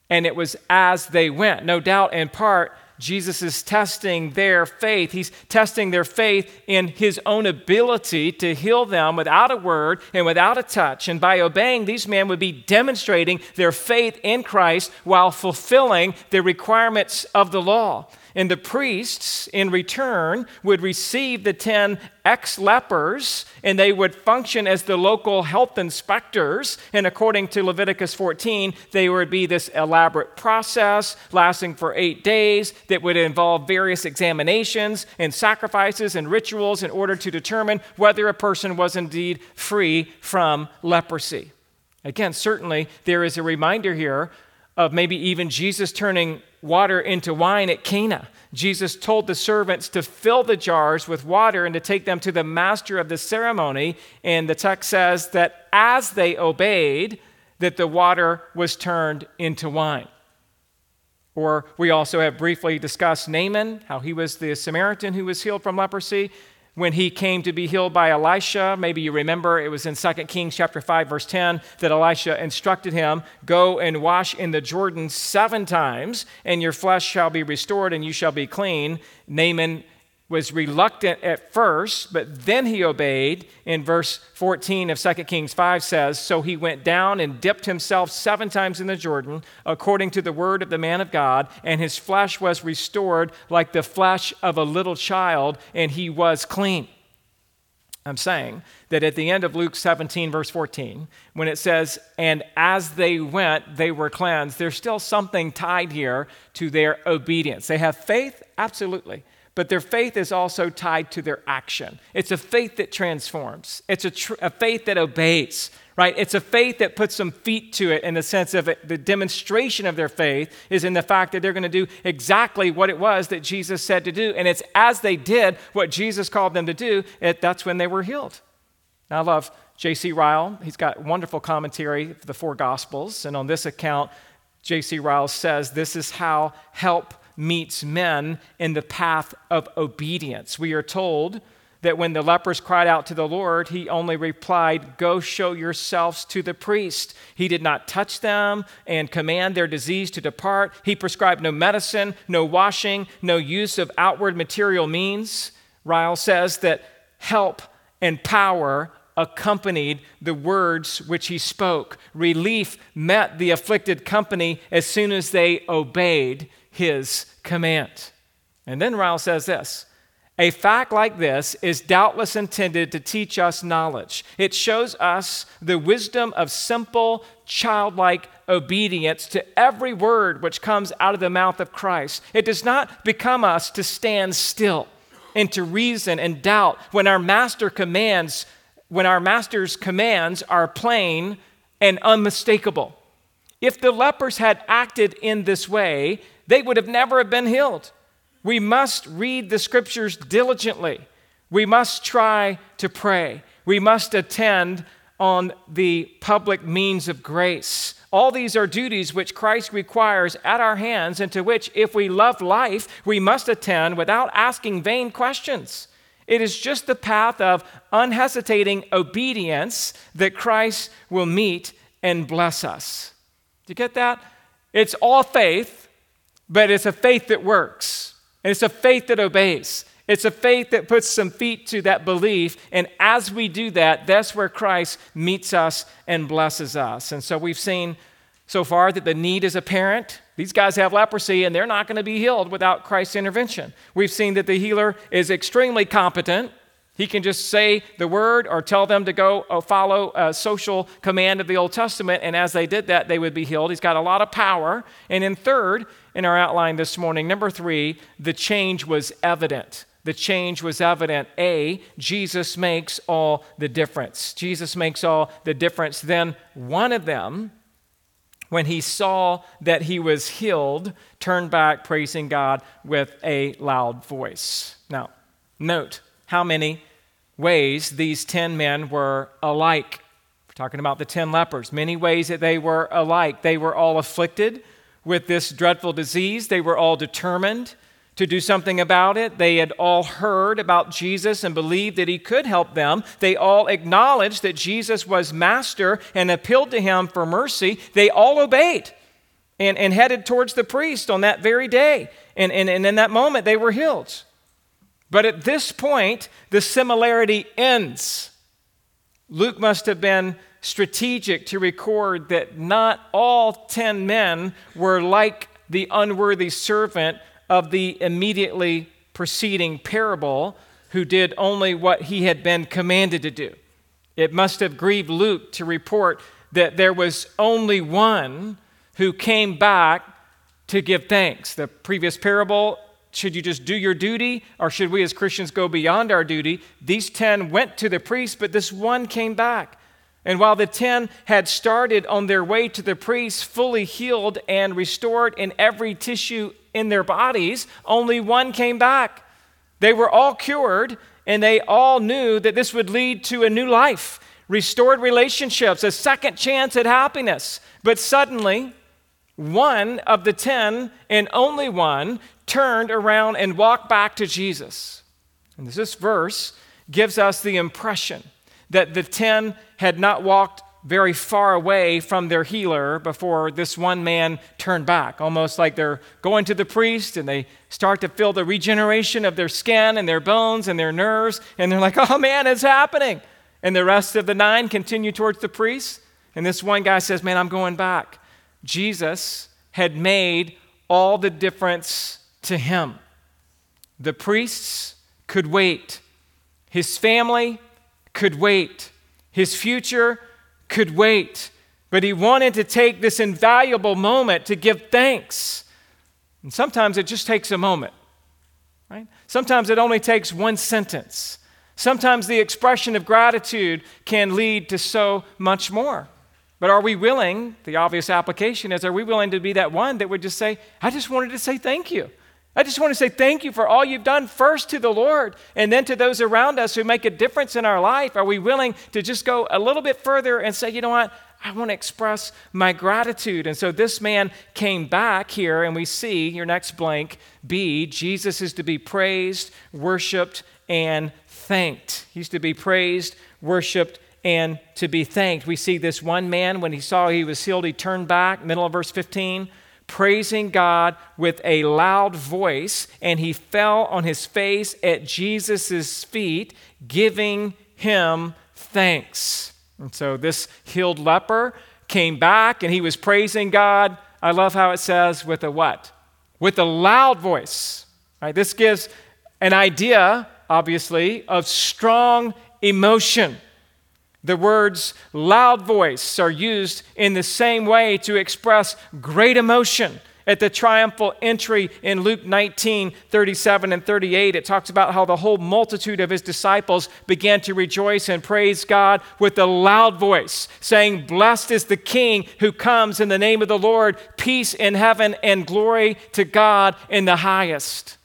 and it was as they went. No doubt, in part, Jesus is testing their faith. He's testing their faith in his own ability to heal them without a word and without a touch. And by obeying, these men would be demonstrating their faith in Christ while fulfilling the requirements of the law. And the priests, in return, would receive the 10 ex lepers and they would function as the local health inspectors. And according to Leviticus 14, they would be this elaborate process lasting for eight days that would involve various examinations and sacrifices and rituals in order to determine whether a person was indeed free from leprosy. Again, certainly there is a reminder here of maybe even Jesus turning water into wine at Cana. Jesus told the servants to fill the jars with water and to take them to the master of the ceremony. And the text says that as they obeyed, that the water was turned into wine. Or we also have briefly discussed Naaman, how he was the Samaritan who was healed from leprosy when he came to be healed by Elisha. Maybe you remember it was in 2 Kings chapter 5 verse 10 that Elisha instructed him, "Go and wash in the Jordan 7 times, and your flesh shall be restored and you shall be clean." Naaman was reluctant at first, but then he obeyed. In verse 14 of 2 Kings 5 says, So he went down and dipped himself seven times in the Jordan, according to the word of the man of God, and his flesh was restored like the flesh of a little child, and he was clean. I'm saying that at the end of Luke 17, verse 14, when it says, and as they went, they were cleansed, there's still something tied here to their obedience. They have faith, absolutely but their faith is also tied to their action. It's a faith that transforms, it's a, tr- a faith that obeys, right? It's a faith that puts some feet to it in the sense of it, the demonstration of their faith is in the fact that they're going to do exactly what it was that Jesus said to do. And it's as they did what Jesus called them to do, it, that's when they were healed. Now, I love J.C. Ryle. He's got wonderful commentary of the four Gospels. And on this account, J.C. Ryle says this is how help meets men in the path of obedience. We are told that when the lepers cried out to the Lord, he only replied, Go show yourselves to the priest. He did not touch them and command their disease to depart. He prescribed no medicine, no washing, no use of outward material means. Ryle says that help and power accompanied the words which he spoke. Relief met the afflicted company as soon as they obeyed his command. And then Ryle says this a fact like this is doubtless intended to teach us knowledge. It shows us the wisdom of simple, childlike obedience to every word which comes out of the mouth of Christ. It does not become us to stand still and to reason and doubt when our master commands, when our master's commands are plain and unmistakable. If the lepers had acted in this way, they would have never have been healed. We must read the scriptures diligently. We must try to pray. We must attend on the public means of grace. All these are duties which Christ requires at our hands, and to which, if we love life, we must attend without asking vain questions. It is just the path of unhesitating obedience that Christ will meet and bless us. Do you get that? It's all faith, but it's a faith that works. And it's a faith that obeys. It's a faith that puts some feet to that belief. And as we do that, that's where Christ meets us and blesses us. And so we've seen so far that the need is apparent. These guys have leprosy and they're not going to be healed without Christ's intervention. We've seen that the healer is extremely competent. He can just say the word or tell them to go uh, follow a social command of the Old Testament, and as they did that, they would be healed. He's got a lot of power. And in third, in our outline this morning, number three, the change was evident. The change was evident. A, Jesus makes all the difference. Jesus makes all the difference. Then one of them, when he saw that he was healed, turned back, praising God with a loud voice. Now, note how many ways these 10 men were alike. We're talking about the 10 lepers. Many ways that they were alike. They were all afflicted with this dreadful disease, they were all determined to do something about it. They had all heard about Jesus and believed that he could help them. They all acknowledged that Jesus was master and appealed to him for mercy. They all obeyed and, and headed towards the priest on that very day. And, and, and in that moment, they were healed. But at this point, the similarity ends. Luke must have been strategic to record that not all 10 men were like the unworthy servant of the immediately preceding parable who did only what he had been commanded to do. It must have grieved Luke to report that there was only one who came back to give thanks. The previous parable should you just do your duty, or should we as Christians go beyond our duty? These 10 went to the priest, but this one came back. And while the 10 had started on their way to the priest, fully healed and restored in every tissue in their bodies, only one came back. They were all cured, and they all knew that this would lead to a new life, restored relationships, a second chance at happiness. But suddenly, one of the 10, and only one, turned around and walked back to Jesus. And this verse gives us the impression that the 10 had not walked very far away from their healer before this one man turned back, almost like they're going to the priest and they start to feel the regeneration of their skin and their bones and their nerves, and they're like, oh man, it's happening. And the rest of the nine continue towards the priest, and this one guy says, man, I'm going back. Jesus had made all the difference to him. The priests could wait, his family could wait, his future could wait. But he wanted to take this invaluable moment to give thanks. And sometimes it just takes a moment, right? Sometimes it only takes one sentence. Sometimes the expression of gratitude can lead to so much more. But are we willing, the obvious application is, are we willing to be that one that would just say, I just wanted to say thank you? I just want to say thank you for all you've done, first to the Lord and then to those around us who make a difference in our life. Are we willing to just go a little bit further and say, you know what? I want to express my gratitude. And so this man came back here, and we see your next blank B Jesus is to be praised, worshiped, and thanked. He's to be praised, worshiped, and to be thanked. We see this one man, when he saw he was healed, he turned back, middle of verse 15, praising God with a loud voice, and he fell on his face at Jesus' feet, giving him thanks. And so this healed leper came back and he was praising God. I love how it says, with a what? With a loud voice. Right? This gives an idea, obviously, of strong emotion. The words loud voice are used in the same way to express great emotion. At the triumphal entry in Luke 19, 37 and 38, it talks about how the whole multitude of his disciples began to rejoice and praise God with a loud voice, saying, Blessed is the King who comes in the name of the Lord, peace in heaven and glory to God in the highest.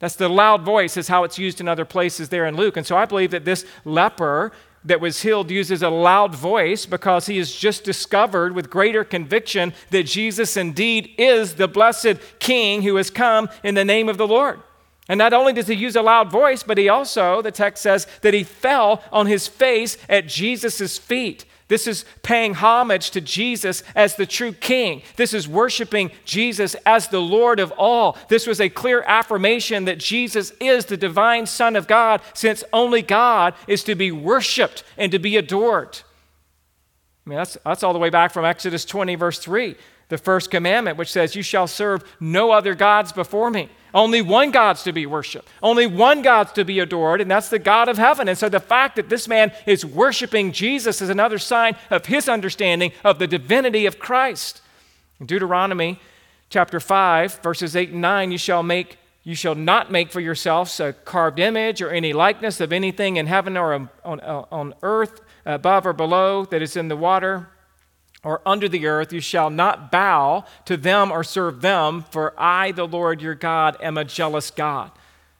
That's the loud voice, is how it's used in other places there in Luke. And so I believe that this leper that was healed uses a loud voice because he has just discovered with greater conviction that Jesus indeed is the blessed King who has come in the name of the Lord. And not only does he use a loud voice, but he also, the text says, that he fell on his face at Jesus' feet. This is paying homage to Jesus as the true king. This is worshiping Jesus as the Lord of all. This was a clear affirmation that Jesus is the divine Son of God, since only God is to be worshiped and to be adored. I mean, that's, that's all the way back from Exodus 20, verse 3, the first commandment, which says, You shall serve no other gods before me. Only one God's to be worshiped. Only one God's to be adored, and that's the God of heaven. And so the fact that this man is worshiping Jesus is another sign of his understanding of the divinity of Christ. In Deuteronomy chapter 5, verses 8 and 9, you shall make you shall not make for yourselves a carved image or any likeness of anything in heaven or on, on, on earth, above or below, that is in the water or under the earth, you shall not bow to them or serve them, for I, the Lord your God, am a jealous God.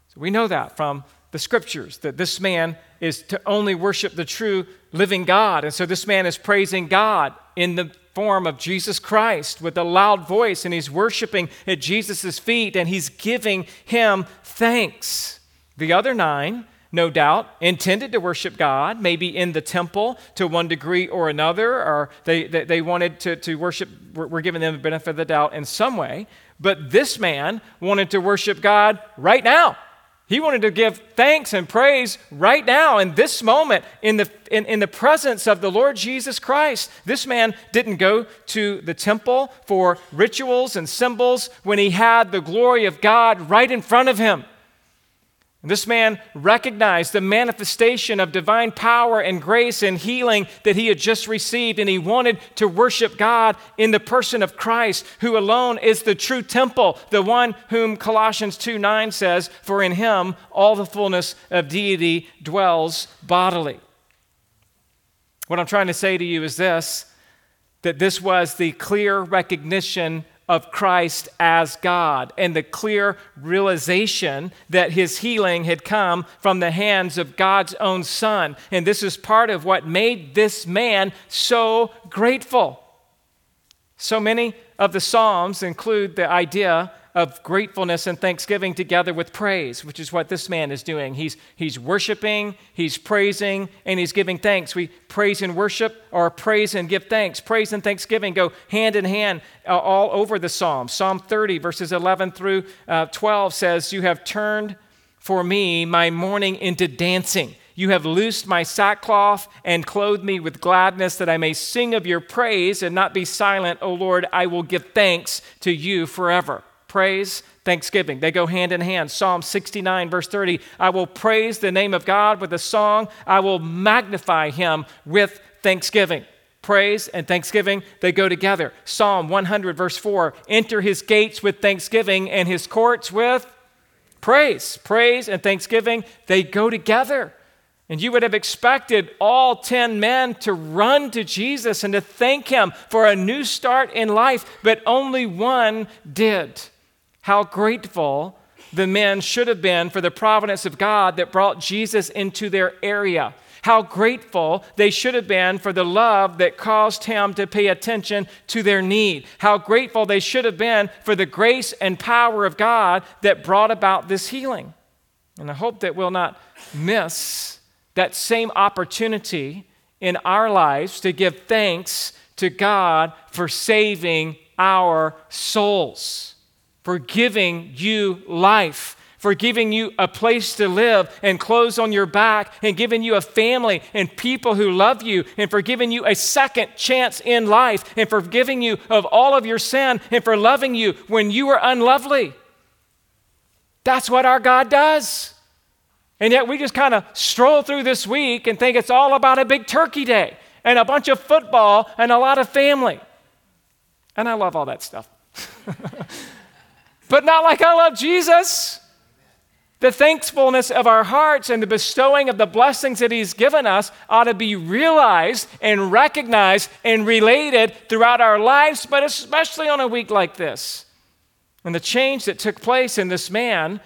So we know that from the scriptures, that this man is to only worship the true living God. And so this man is praising God in the form of Jesus Christ with a loud voice, and he's worshiping at Jesus' feet, and he's giving him thanks. The other nine no doubt, intended to worship God, maybe in the temple to one degree or another, or they, they, they wanted to, to worship, we're, giving them the benefit of the doubt in some way. But this man wanted to worship God right now. He wanted to give thanks and praise right now in this moment, in the, in, in the presence of the Lord Jesus Christ. This man didn't go to the temple for rituals and symbols when he had the glory of God right in front of him. This man recognized the manifestation of divine power and grace and healing that he had just received, and he wanted to worship God in the person of Christ, who alone is the true temple, the one whom Colossians 2 9 says, For in him all the fullness of deity dwells bodily. What I'm trying to say to you is this that this was the clear recognition of Christ as God and the clear realization that his healing had come from the hands of God's own Son. And this is part of what made this man so grateful. So many of the Psalms include the idea of gratefulness and thanksgiving together with praise, which is what this man is doing. He's, he's worshiping, he's praising, and he's giving thanks. We praise and worship or praise and give thanks. Praise and thanksgiving go hand in hand uh, all over the Psalm. Psalm 30, verses 11 through uh, 12 says, You have turned for me my mourning into dancing. You have loosed my sackcloth and clothed me with gladness that I may sing of your praise and not be silent. O Lord, I will give thanks to you forever praise, thanksgiving. They go hand in hand. Psalm 69, verse 30 I will praise the name of God with a song, I will magnify him with thanksgiving. Praise and thanksgiving, they go together. Psalm 100, verse 4 Enter his gates with thanksgiving and his courts with praise. Praise and thanksgiving, they go together. And you would have expected all 10 men to run to Jesus and to thank him for a new start in life, but only one did how grateful the men should have been for the providence of God that brought Jesus into their area. How grateful they should have been for the love that caused him to pay attention to their need. How grateful they should have been for the grace and power of God that brought about this healing. And I hope that we'll not miss that same opportunity in our lives to give thanks to God for saving our souls, for giving you life, for giving you a place to live and clothes on your back, and giving you a family and people who love you, and for giving you a second chance in life, and for giving you of all of your sin, and for loving you when you were unlovely. That's what our God does. And yet we just kind of stroll through this week and think it's all about a big turkey day and a bunch of football and a lot of family. And I love all that stuff. (laughs) but not like I love Jesus. The thankfulness of our hearts and the bestowing of the blessings that He's given us ought to be realized and recognized and related throughout our lives, but especially on a week like this. And the change that took place in this man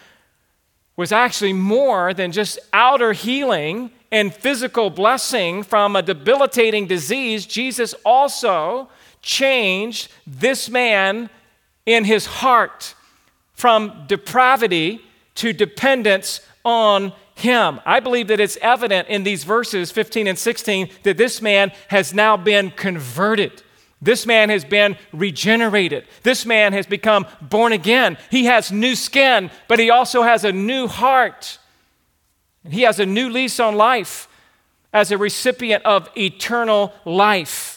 was actually more than just outer healing and physical blessing from a debilitating disease. Jesus also changed this man in his heart from depravity to dependence on him. I believe that it's evident in these verses 15 and 16 that this man has now been converted. This man has been regenerated. This man has become born again. He has new skin, but he also has a new heart. He has a new lease on life as a recipient of eternal life.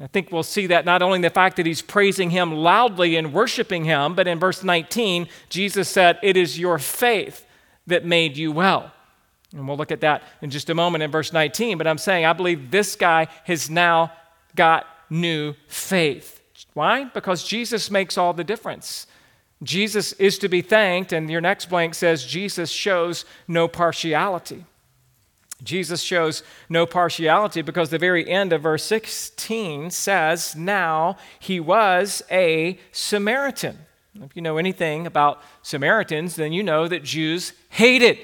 I think we'll see that not only in the fact that he's praising him loudly and worshiping him, but in verse 19, Jesus said, It is your faith that made you well. And we'll look at that in just a moment in verse 19. But I'm saying, I believe this guy has now got new faith. Why? Because Jesus makes all the difference. Jesus is to be thanked, and your next blank says Jesus shows no partiality. Jesus shows no partiality because the very end of verse 16 says, Now he was a Samaritan. If you know anything about Samaritans, then you know that Jews hated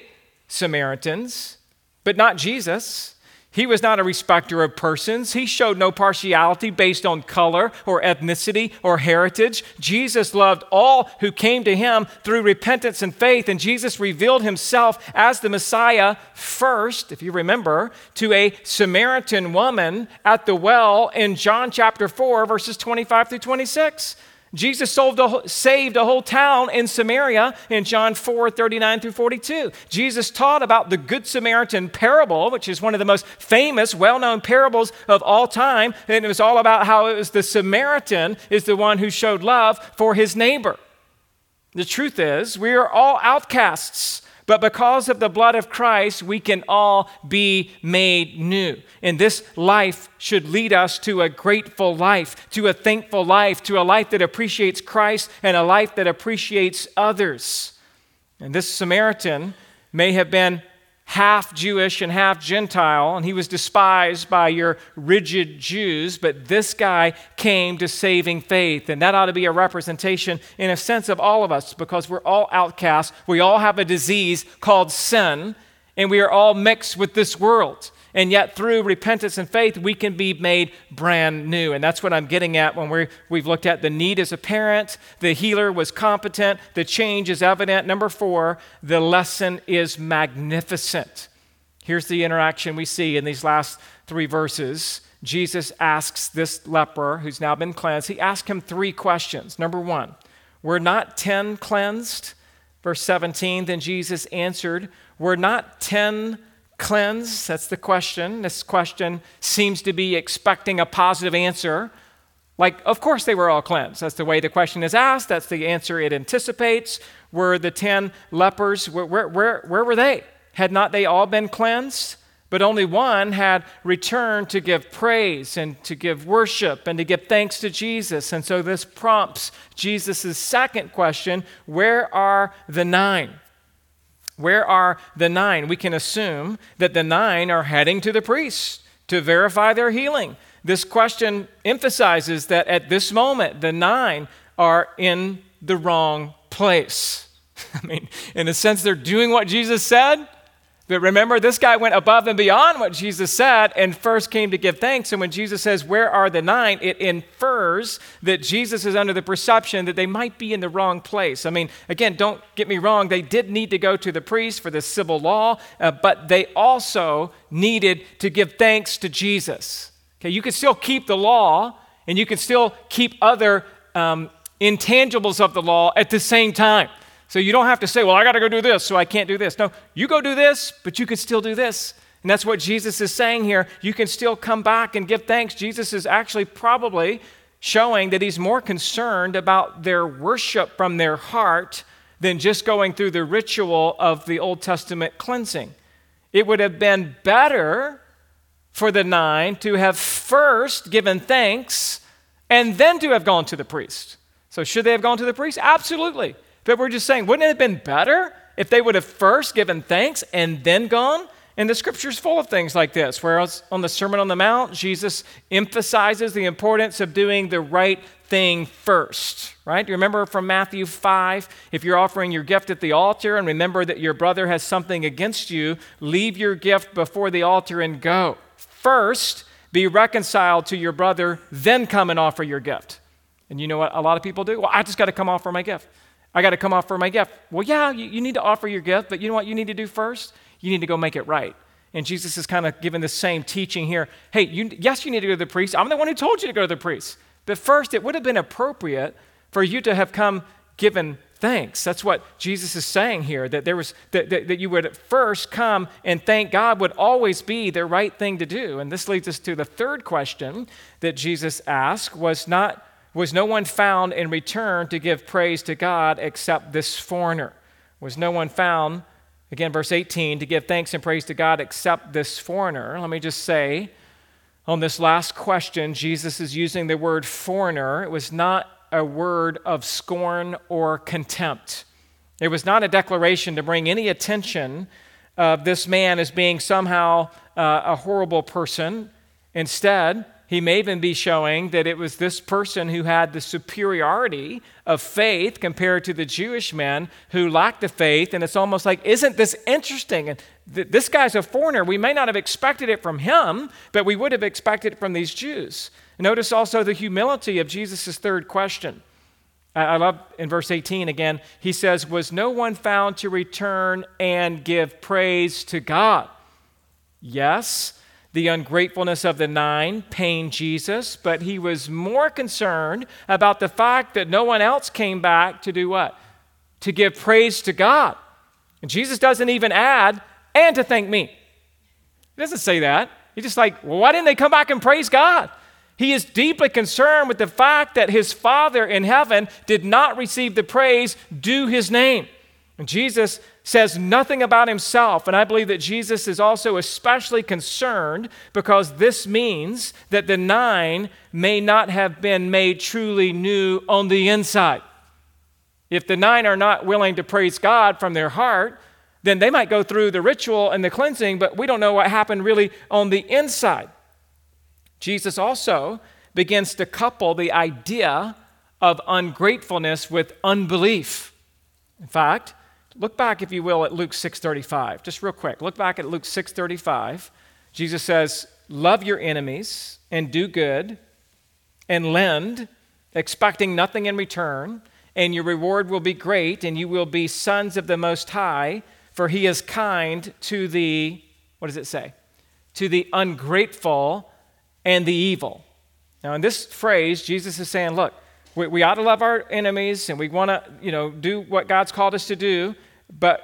Samaritans, but not Jesus. He was not a respecter of persons. He showed no partiality based on color or ethnicity or heritage. Jesus loved all who came to him through repentance and faith, and Jesus revealed himself as the Messiah first, if you remember, to a Samaritan woman at the well in John chapter 4, verses 25 through 26. Jesus saved a whole town in Samaria in John 4 39 through 42. Jesus taught about the Good Samaritan parable, which is one of the most famous, well known parables of all time. And it was all about how it was the Samaritan is the one who showed love for his neighbor. The truth is, we are all outcasts. But because of the blood of Christ, we can all be made new. And this life should lead us to a grateful life, to a thankful life, to a life that appreciates Christ and a life that appreciates others. And this Samaritan may have been half Jewish and half Gentile, and he was despised by your rigid Jews, but this guy came to saving faith. And that ought to be a representation, in a sense, of all of us because we're all outcasts. We all have a disease called sin, and we are all mixed with this world. And yet, through repentance and faith, we can be made brand new. And that's what I'm getting at when we we've looked at the need as apparent, the healer was competent, the change is evident. Number four, the lesson is magnificent. Here's the interaction we see in these last three verses. Jesus asks this leper who's now been cleansed, he asks him three questions. Number one, were not 10 cleansed? Verse 17, then Jesus answered, Were not 10 cleanse? That's the question. This question seems to be expecting a positive answer. Like, of course they were all cleansed. That's the way the question is asked. That's the answer it anticipates. Were the 10 lepers, where, where, where, where were they? Had not they all been cleansed? But only one had returned to give praise and to give worship and to give thanks to Jesus. And so this prompts Jesus' second question Where are the nine? Where are the nine? We can assume that the nine are heading to the priest to verify their healing. This question emphasizes that at this moment, the nine are in the wrong place. (laughs) I mean, in a sense, they're doing what Jesus said, But remember, this guy went above and beyond what Jesus said and first came to give thanks. And when Jesus says, Where are the nine? it infers that Jesus is under the perception that they might be in the wrong place. I mean, again, don't get me wrong, they did need to go to the priest for the civil law, uh, but they also needed to give thanks to Jesus. Okay, you can still keep the law and you can still keep other um, intangibles of the law at the same time. So you don't have to say, well, I got to go do this, so I can't do this. No, you go do this, but you can still do this. And that's what Jesus is saying here. You can still come back and give thanks. Jesus is actually probably showing that he's more concerned about their worship from their heart than just going through the ritual of the Old Testament cleansing. It would have been better for the nine to have first given thanks and then to have gone to the priest. So, should they have gone to the priest? Absolutely. But we're just saying, wouldn't it have been better if they would have first given thanks and then gone? And the scripture's full of things like this, whereas on the Sermon on the Mount, Jesus emphasizes the importance of doing the right thing first, right? You remember from Matthew 5, if you're offering your gift at the altar and remember that your brother has something against you, leave your gift before the altar and go. First, be reconciled to your brother, then come and offer your gift. And you know what a lot of people do? Well, I just got to come offer my gift. I got to come offer my gift. Well, yeah, you, you need to offer your gift, but you know what you need to do first? You need to go make it right. And Jesus is kind of giving the same teaching here. Hey, you, yes, you need to go to the priest. I'm the one who told you to go to the priest. But first, it would have been appropriate for you to have come given thanks. That's what Jesus is saying here, that there was that, that, that, you would first come and thank God would always be the right thing to do. And this leads us to the third question that Jesus asked was not was no one found in return to give praise to God except this foreigner? Was no one found, again, verse 18, to give thanks and praise to God except this foreigner? Let me just say, on this last question, Jesus is using the word foreigner. It was not a word of scorn or contempt. It was not a declaration to bring any attention of this man as being somehow uh, a horrible person. Instead, he may even be showing that it was this person who had the superiority of faith compared to the Jewish men who lacked the faith. And it's almost like, isn't this interesting? And th- this guy's a foreigner. We may not have expected it from him, but we would have expected it from these Jews. Notice also the humility of Jesus' third question. I, I love in verse 18 again, he says, Was no one found to return and give praise to God? Yes the ungratefulness of the nine pained Jesus, but he was more concerned about the fact that no one else came back to do what? To give praise to God. And Jesus doesn't even add, and to thank me. He doesn't say that. He's just like, well, why didn't they come back and praise God? He is deeply concerned with the fact that his Father in heaven did not receive the praise due his name. And Jesus says nothing about himself. And I believe that Jesus is also especially concerned because this means that the nine may not have been made truly new on the inside. If the nine are not willing to praise God from their heart, then they might go through the ritual and the cleansing, but we don't know what happened really on the inside. Jesus also begins to couple the idea of ungratefulness with unbelief. In fact, Look back, if you will, at Luke 6.35. Just real quick. Look back at Luke 6.35. Jesus says, love your enemies and do good and lend, expecting nothing in return, and your reward will be great, and you will be sons of the Most High, for he is kind to the, what does it say? To the ungrateful and the evil. Now, in this phrase, Jesus is saying, look, we, we ought to love our enemies and we want to, you know, do what God's called us to do. But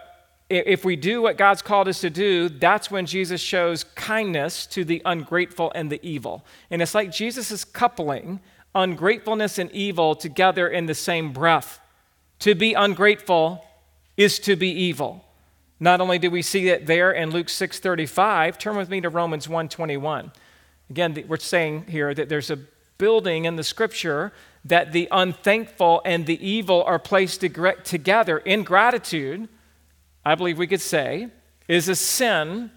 if we do what God's called us to do, that's when Jesus shows kindness to the ungrateful and the evil. And it's like Jesus is coupling ungratefulness and evil together in the same breath. To be ungrateful is to be evil. Not only do we see it there in Luke 6:35, turn with me to Romans 1:21. Again, we're saying here that there's a building in the scripture that the unthankful and the evil are placed together in gratitude I believe we could say, is a sin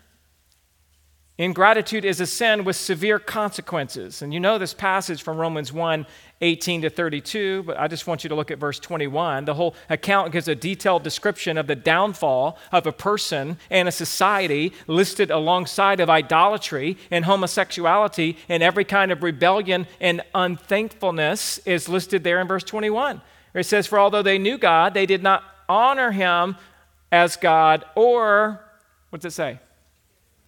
Ingratitude is a sin with severe consequences. And you know this passage from Romans 1 18 to 32, but I just want you to look at verse 21. The whole account gives a detailed description of the downfall of a person and a society listed alongside of idolatry and homosexuality and every kind of rebellion and unthankfulness is listed there in verse 21. It says, For although they knew God, they did not honor him as God or, what does it say?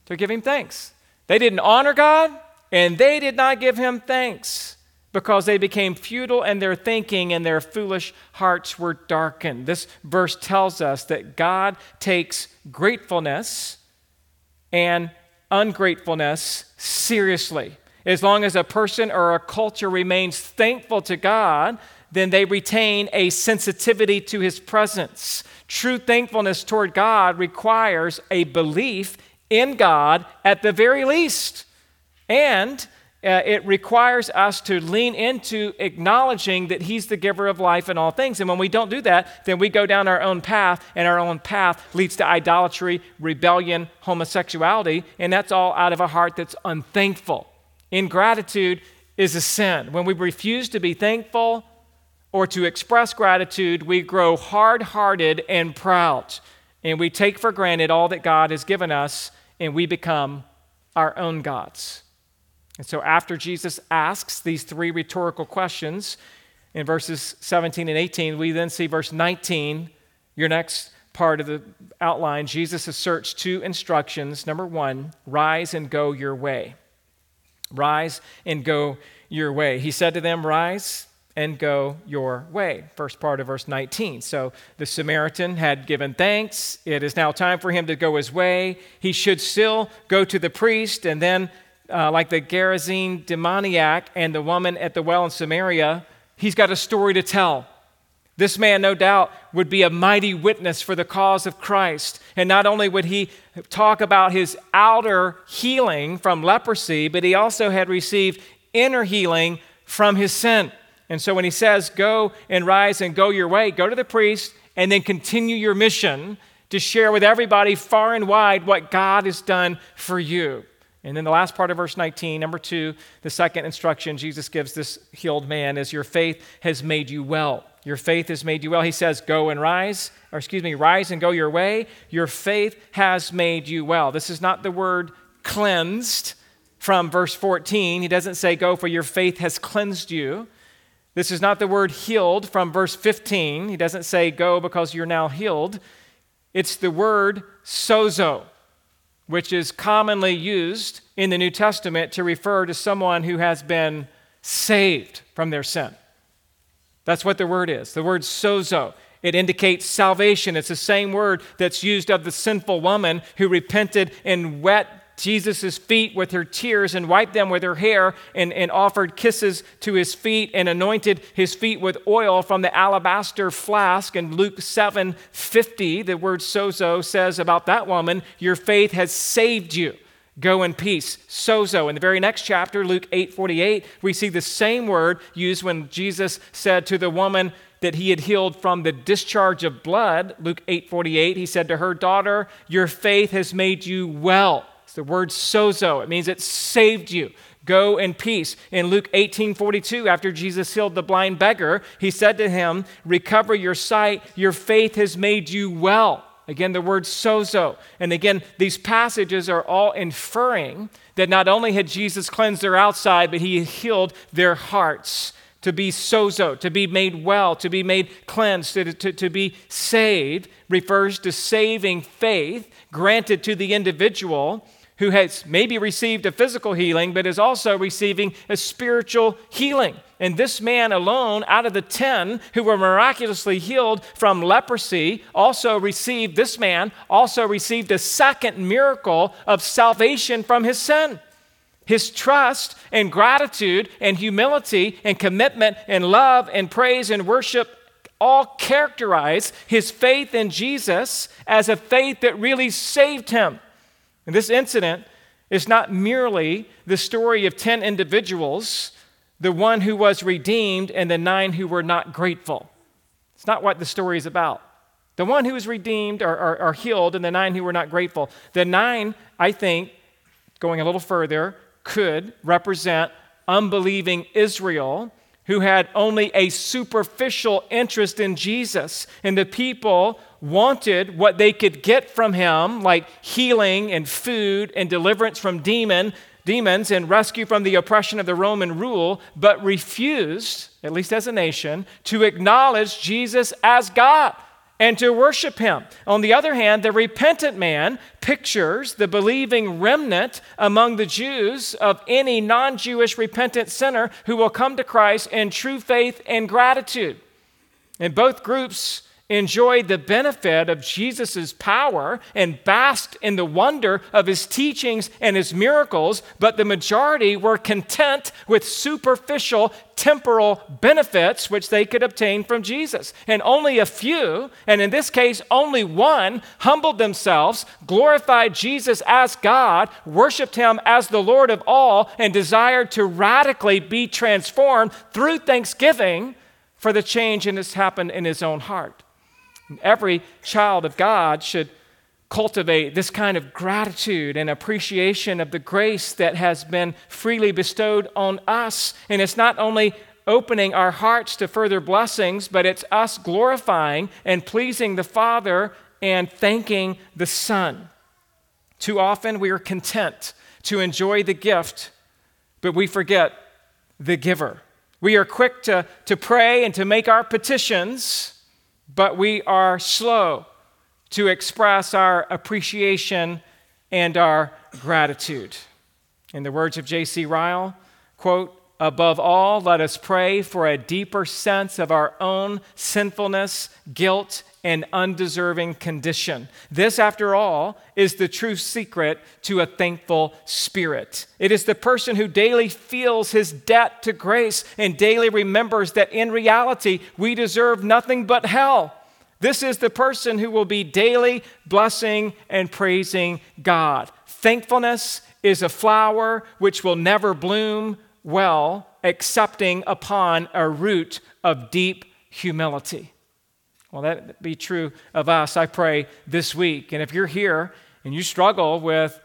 To give him thanks. They didn't honor God and they did not give him thanks because they became futile in their thinking and their foolish hearts were darkened. This verse tells us that God takes gratefulness and ungratefulness seriously. As long as a person or a culture remains thankful to God, then they retain a sensitivity to his presence. True thankfulness toward God requires a belief in God at the very least. And uh, it requires us to lean into acknowledging that He's the giver of life and all things. And when we don't do that, then we go down our own path, and our own path leads to idolatry, rebellion, homosexuality, and that's all out of a heart that's unthankful. Ingratitude is a sin. When we refuse to be thankful or to express gratitude, we grow hard hearted and proud, and we take for granted all that God has given us, and we become our own gods. And so, after Jesus asks these three rhetorical questions in verses 17 and 18, we then see verse 19, your next part of the outline. Jesus asserts two instructions. Number one, rise and go your way. Rise and go your way. He said to them, Rise and go your way. First part of verse 19. So the Samaritan had given thanks. It is now time for him to go his way. He should still go to the priest and then uh, like the Gerasene demoniac and the woman at the well in Samaria, he's got a story to tell. This man, no doubt, would be a mighty witness for the cause of Christ. And not only would he talk about his outer healing from leprosy, but he also had received inner healing from his sin. And so when he says, Go and rise and go your way, go to the priest and then continue your mission to share with everybody far and wide what God has done for you. And then the last part of verse 19, number two, the second instruction Jesus gives this healed man is your faith has made you well. Your faith has made you well. He says, Go and rise, or excuse me, rise and go your way. Your faith has made you well. This is not the word cleansed from verse 14. He doesn't say, Go, for your faith has cleansed you. This is not the word healed from verse 15. He doesn't say, Go because you're now healed. It's the word sozo which is commonly used in the New Testament to refer to someone who has been saved from their sin. That's what the word is. The word sozo. It indicates salvation. It's the same word that's used of the sinful woman who repented and wet Jesus' feet with her tears and wiped them with her hair and, and offered kisses to his feet and anointed his feet with oil from the alabaster flask. And Luke 7 50, the word sozo says about that woman, Your faith has saved you. Go in peace. Sozo. In the very next chapter, Luke 8 48, we see the same word used when Jesus said to the woman, that he had healed from the discharge of blood luke 8:48 he said to her daughter your faith has made you well it's the word sozo. It means it saved you. Go in peace. In Luke 18 42, after Jesus healed the blind beggar, he said to him, Recover your sight. Your faith has made you well. Again, the word sozo. And again, these passages are all inferring that not only had Jesus cleansed their outside, but he healed their hearts. To be sozo, to be made well, to be made cleansed, to, to, to be saved refers to saving faith granted to the individual who has maybe received a physical healing, but is also receiving a spiritual healing. And this man alone, out of the 10 who were miraculously healed from leprosy, also received, this man also received a second miracle of salvation from his sin. His trust and gratitude and humility and commitment and love and praise and worship all characterize his faith in Jesus as a faith that really saved him. And this incident is not merely the story of 10 individuals, the one who was redeemed and the nine who were not grateful. It's not what the story is about. The one who was redeemed or, or, or healed and the nine who were not grateful. The nine, I think, going a little further, could represent unbelieving Israel who had only a superficial interest in Jesus. And the people wanted what they could get from him, like healing and food and deliverance from demon, demons and rescue from the oppression of the Roman rule, but refused, at least as a nation, to acknowledge Jesus as God and to worship him. On the other hand, the repentant man pictures the believing remnant among the Jews of any non Jewish repentant sinner who will come to Christ in true faith and gratitude. And both groups enjoyed the benefit of Jesus' power and basked in the wonder of his teachings and his miracles, but the majority were content with superficial temporal benefits which they could obtain from Jesus. And only a few, and in this case, only one, humbled themselves, glorified Jesus as God, worshiped him as the Lord of all, and desired to radically be transformed through thanksgiving for the change that has happened in his own heart. Every child of God should cultivate this kind of gratitude and appreciation of the grace that has been freely bestowed on us. And it's not only opening our hearts to further blessings, but it's us glorifying and pleasing the Father and thanking the Son. Too often we are content to enjoy the gift, but we forget the giver. We are quick to, to pray and to make our petitions but we are slow to express our appreciation and our gratitude. In the words of J.C. Ryle, quote, Above all, let us pray for a deeper sense of our own sinfulness, guilt, and undeserving condition. This, after all, is the true secret to a thankful spirit. It is the person who daily feels his debt to grace and daily remembers that in reality we deserve nothing but hell. This is the person who will be daily blessing and praising God. Thankfulness is a flower which will never bloom well, excepting upon a root of deep humility. Well, that be true of us, I pray, this week. And if you're here and you struggle with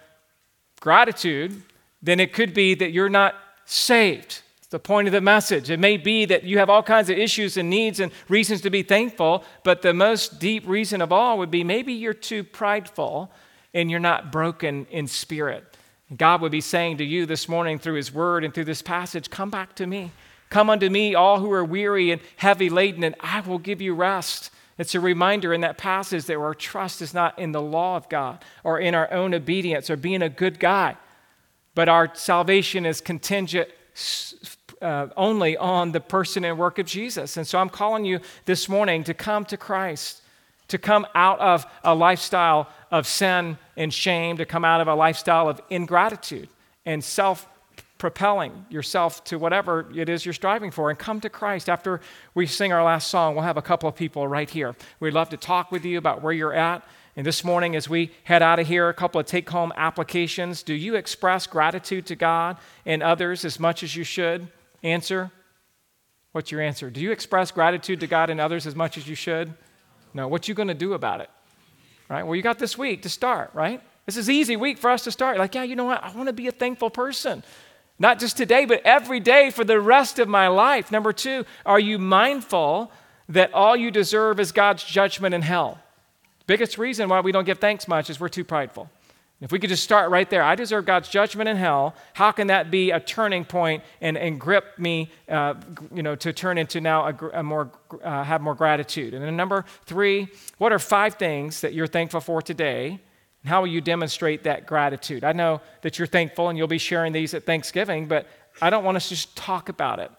gratitude, then it could be that you're not saved. It's the point of the message. It may be that you have all kinds of issues and needs and reasons to be thankful, but the most deep reason of all would be maybe you're too prideful and you're not broken in spirit. God would be saying to you this morning through His Word and through this passage, Come back to me. Come unto me, all who are weary and heavy laden, and I will give you rest. It's a reminder in that passage that our trust is not in the law of God or in our own obedience or being a good guy, but our salvation is contingent uh, only on the person and work of Jesus. And so I'm calling you this morning to come to Christ, to come out of a lifestyle of sin and shame, to come out of a lifestyle of ingratitude and self propelling yourself to whatever it is you're striving for and come to Christ. After we sing our last song, we'll have a couple of people right here. We'd love to talk with you about where you're at. And this morning, as we head out of here, a couple of take home applications. Do you express gratitude to God and others as much as you should? Answer. What's your answer? Do you express gratitude to God and others as much as you should? No. What you going to do about it? Right? Well, you got this week to start, right? This is easy week for us to start. Like, yeah, you know what? I want to be a thankful person. Not just today, but every day for the rest of my life. Number two, are you mindful that all you deserve is God's judgment in hell? Biggest reason why we don't give thanks much is we're too prideful. If we could just start right there, I deserve God's judgment in hell. How can that be a turning point and, and grip me, uh, you know, to turn into now a, a more, uh, have more gratitude? And then number three, what are five things that you're thankful for today and how will you demonstrate that gratitude? I know that you're thankful and you'll be sharing these at Thanksgiving, but I don't want us to just talk about it.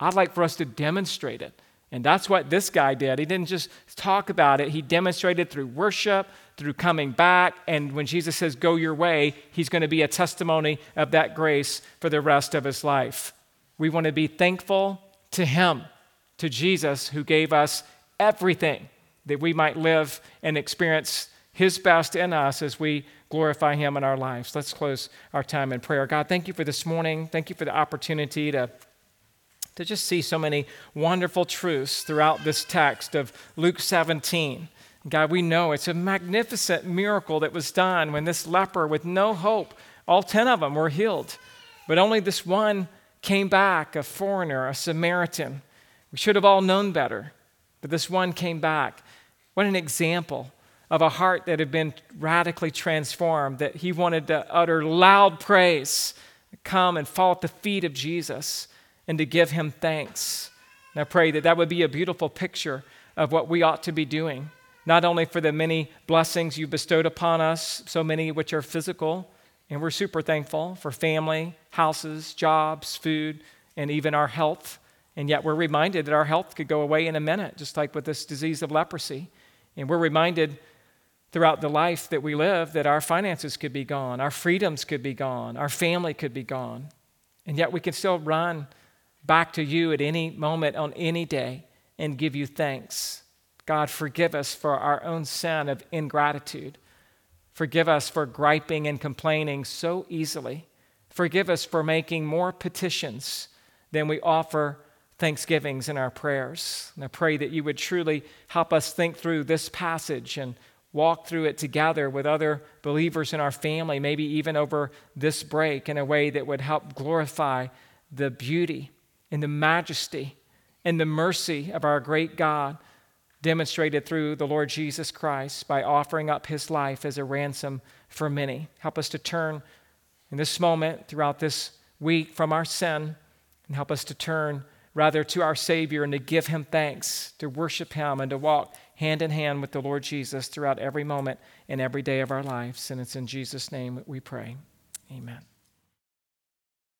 I'd like for us to demonstrate it. And that's what this guy did. He didn't just talk about it, he demonstrated through worship, through coming back. And when Jesus says, Go your way, he's going to be a testimony of that grace for the rest of his life. We want to be thankful to him, to Jesus, who gave us everything that we might live and experience his best in us as we glorify Him in our lives. Let's close our time in prayer. God, thank you for this morning. Thank you for the opportunity to, to just see so many wonderful truths throughout this text of Luke 17. God, we know it's a magnificent miracle that was done when this leper with no hope All 10 of them were healed, but only this one came back, a foreigner, a Samaritan. We should have all known better, but this one came back. What an example of a heart that had been radically transformed, that he wanted to utter loud praise, come and fall at the feet of Jesus, and to give him thanks. And I pray that that would be a beautiful picture of what we ought to be doing, not only for the many blessings you bestowed upon us, so many which are physical, and we're super thankful for family, houses, jobs, food, and even our health. And yet we're reminded that our health could go away in a minute, just like with this disease of leprosy. And we're reminded throughout the life that we live that our finances could be gone, our freedoms could be gone, our family could be gone. And yet we can still run back to you at any moment on any day and give you thanks. God, forgive us for our own sin of ingratitude. Forgive us for griping and complaining so easily. Forgive us for making more petitions than we offer thanksgivings in our prayers. And I pray that you would truly help us think through this passage and walk through it together with other believers in our family, maybe even over this break in a way that would help glorify the beauty and the majesty and the mercy of our great God demonstrated through the Lord Jesus Christ by offering up his life as a ransom for many. Help us to turn in this moment throughout this week from our sin and help us to turn rather to our Savior and to give him thanks, to worship him, and to walk hand in hand with the Lord Jesus throughout every moment and every day of our lives. And it's in Jesus' name we pray. Amen.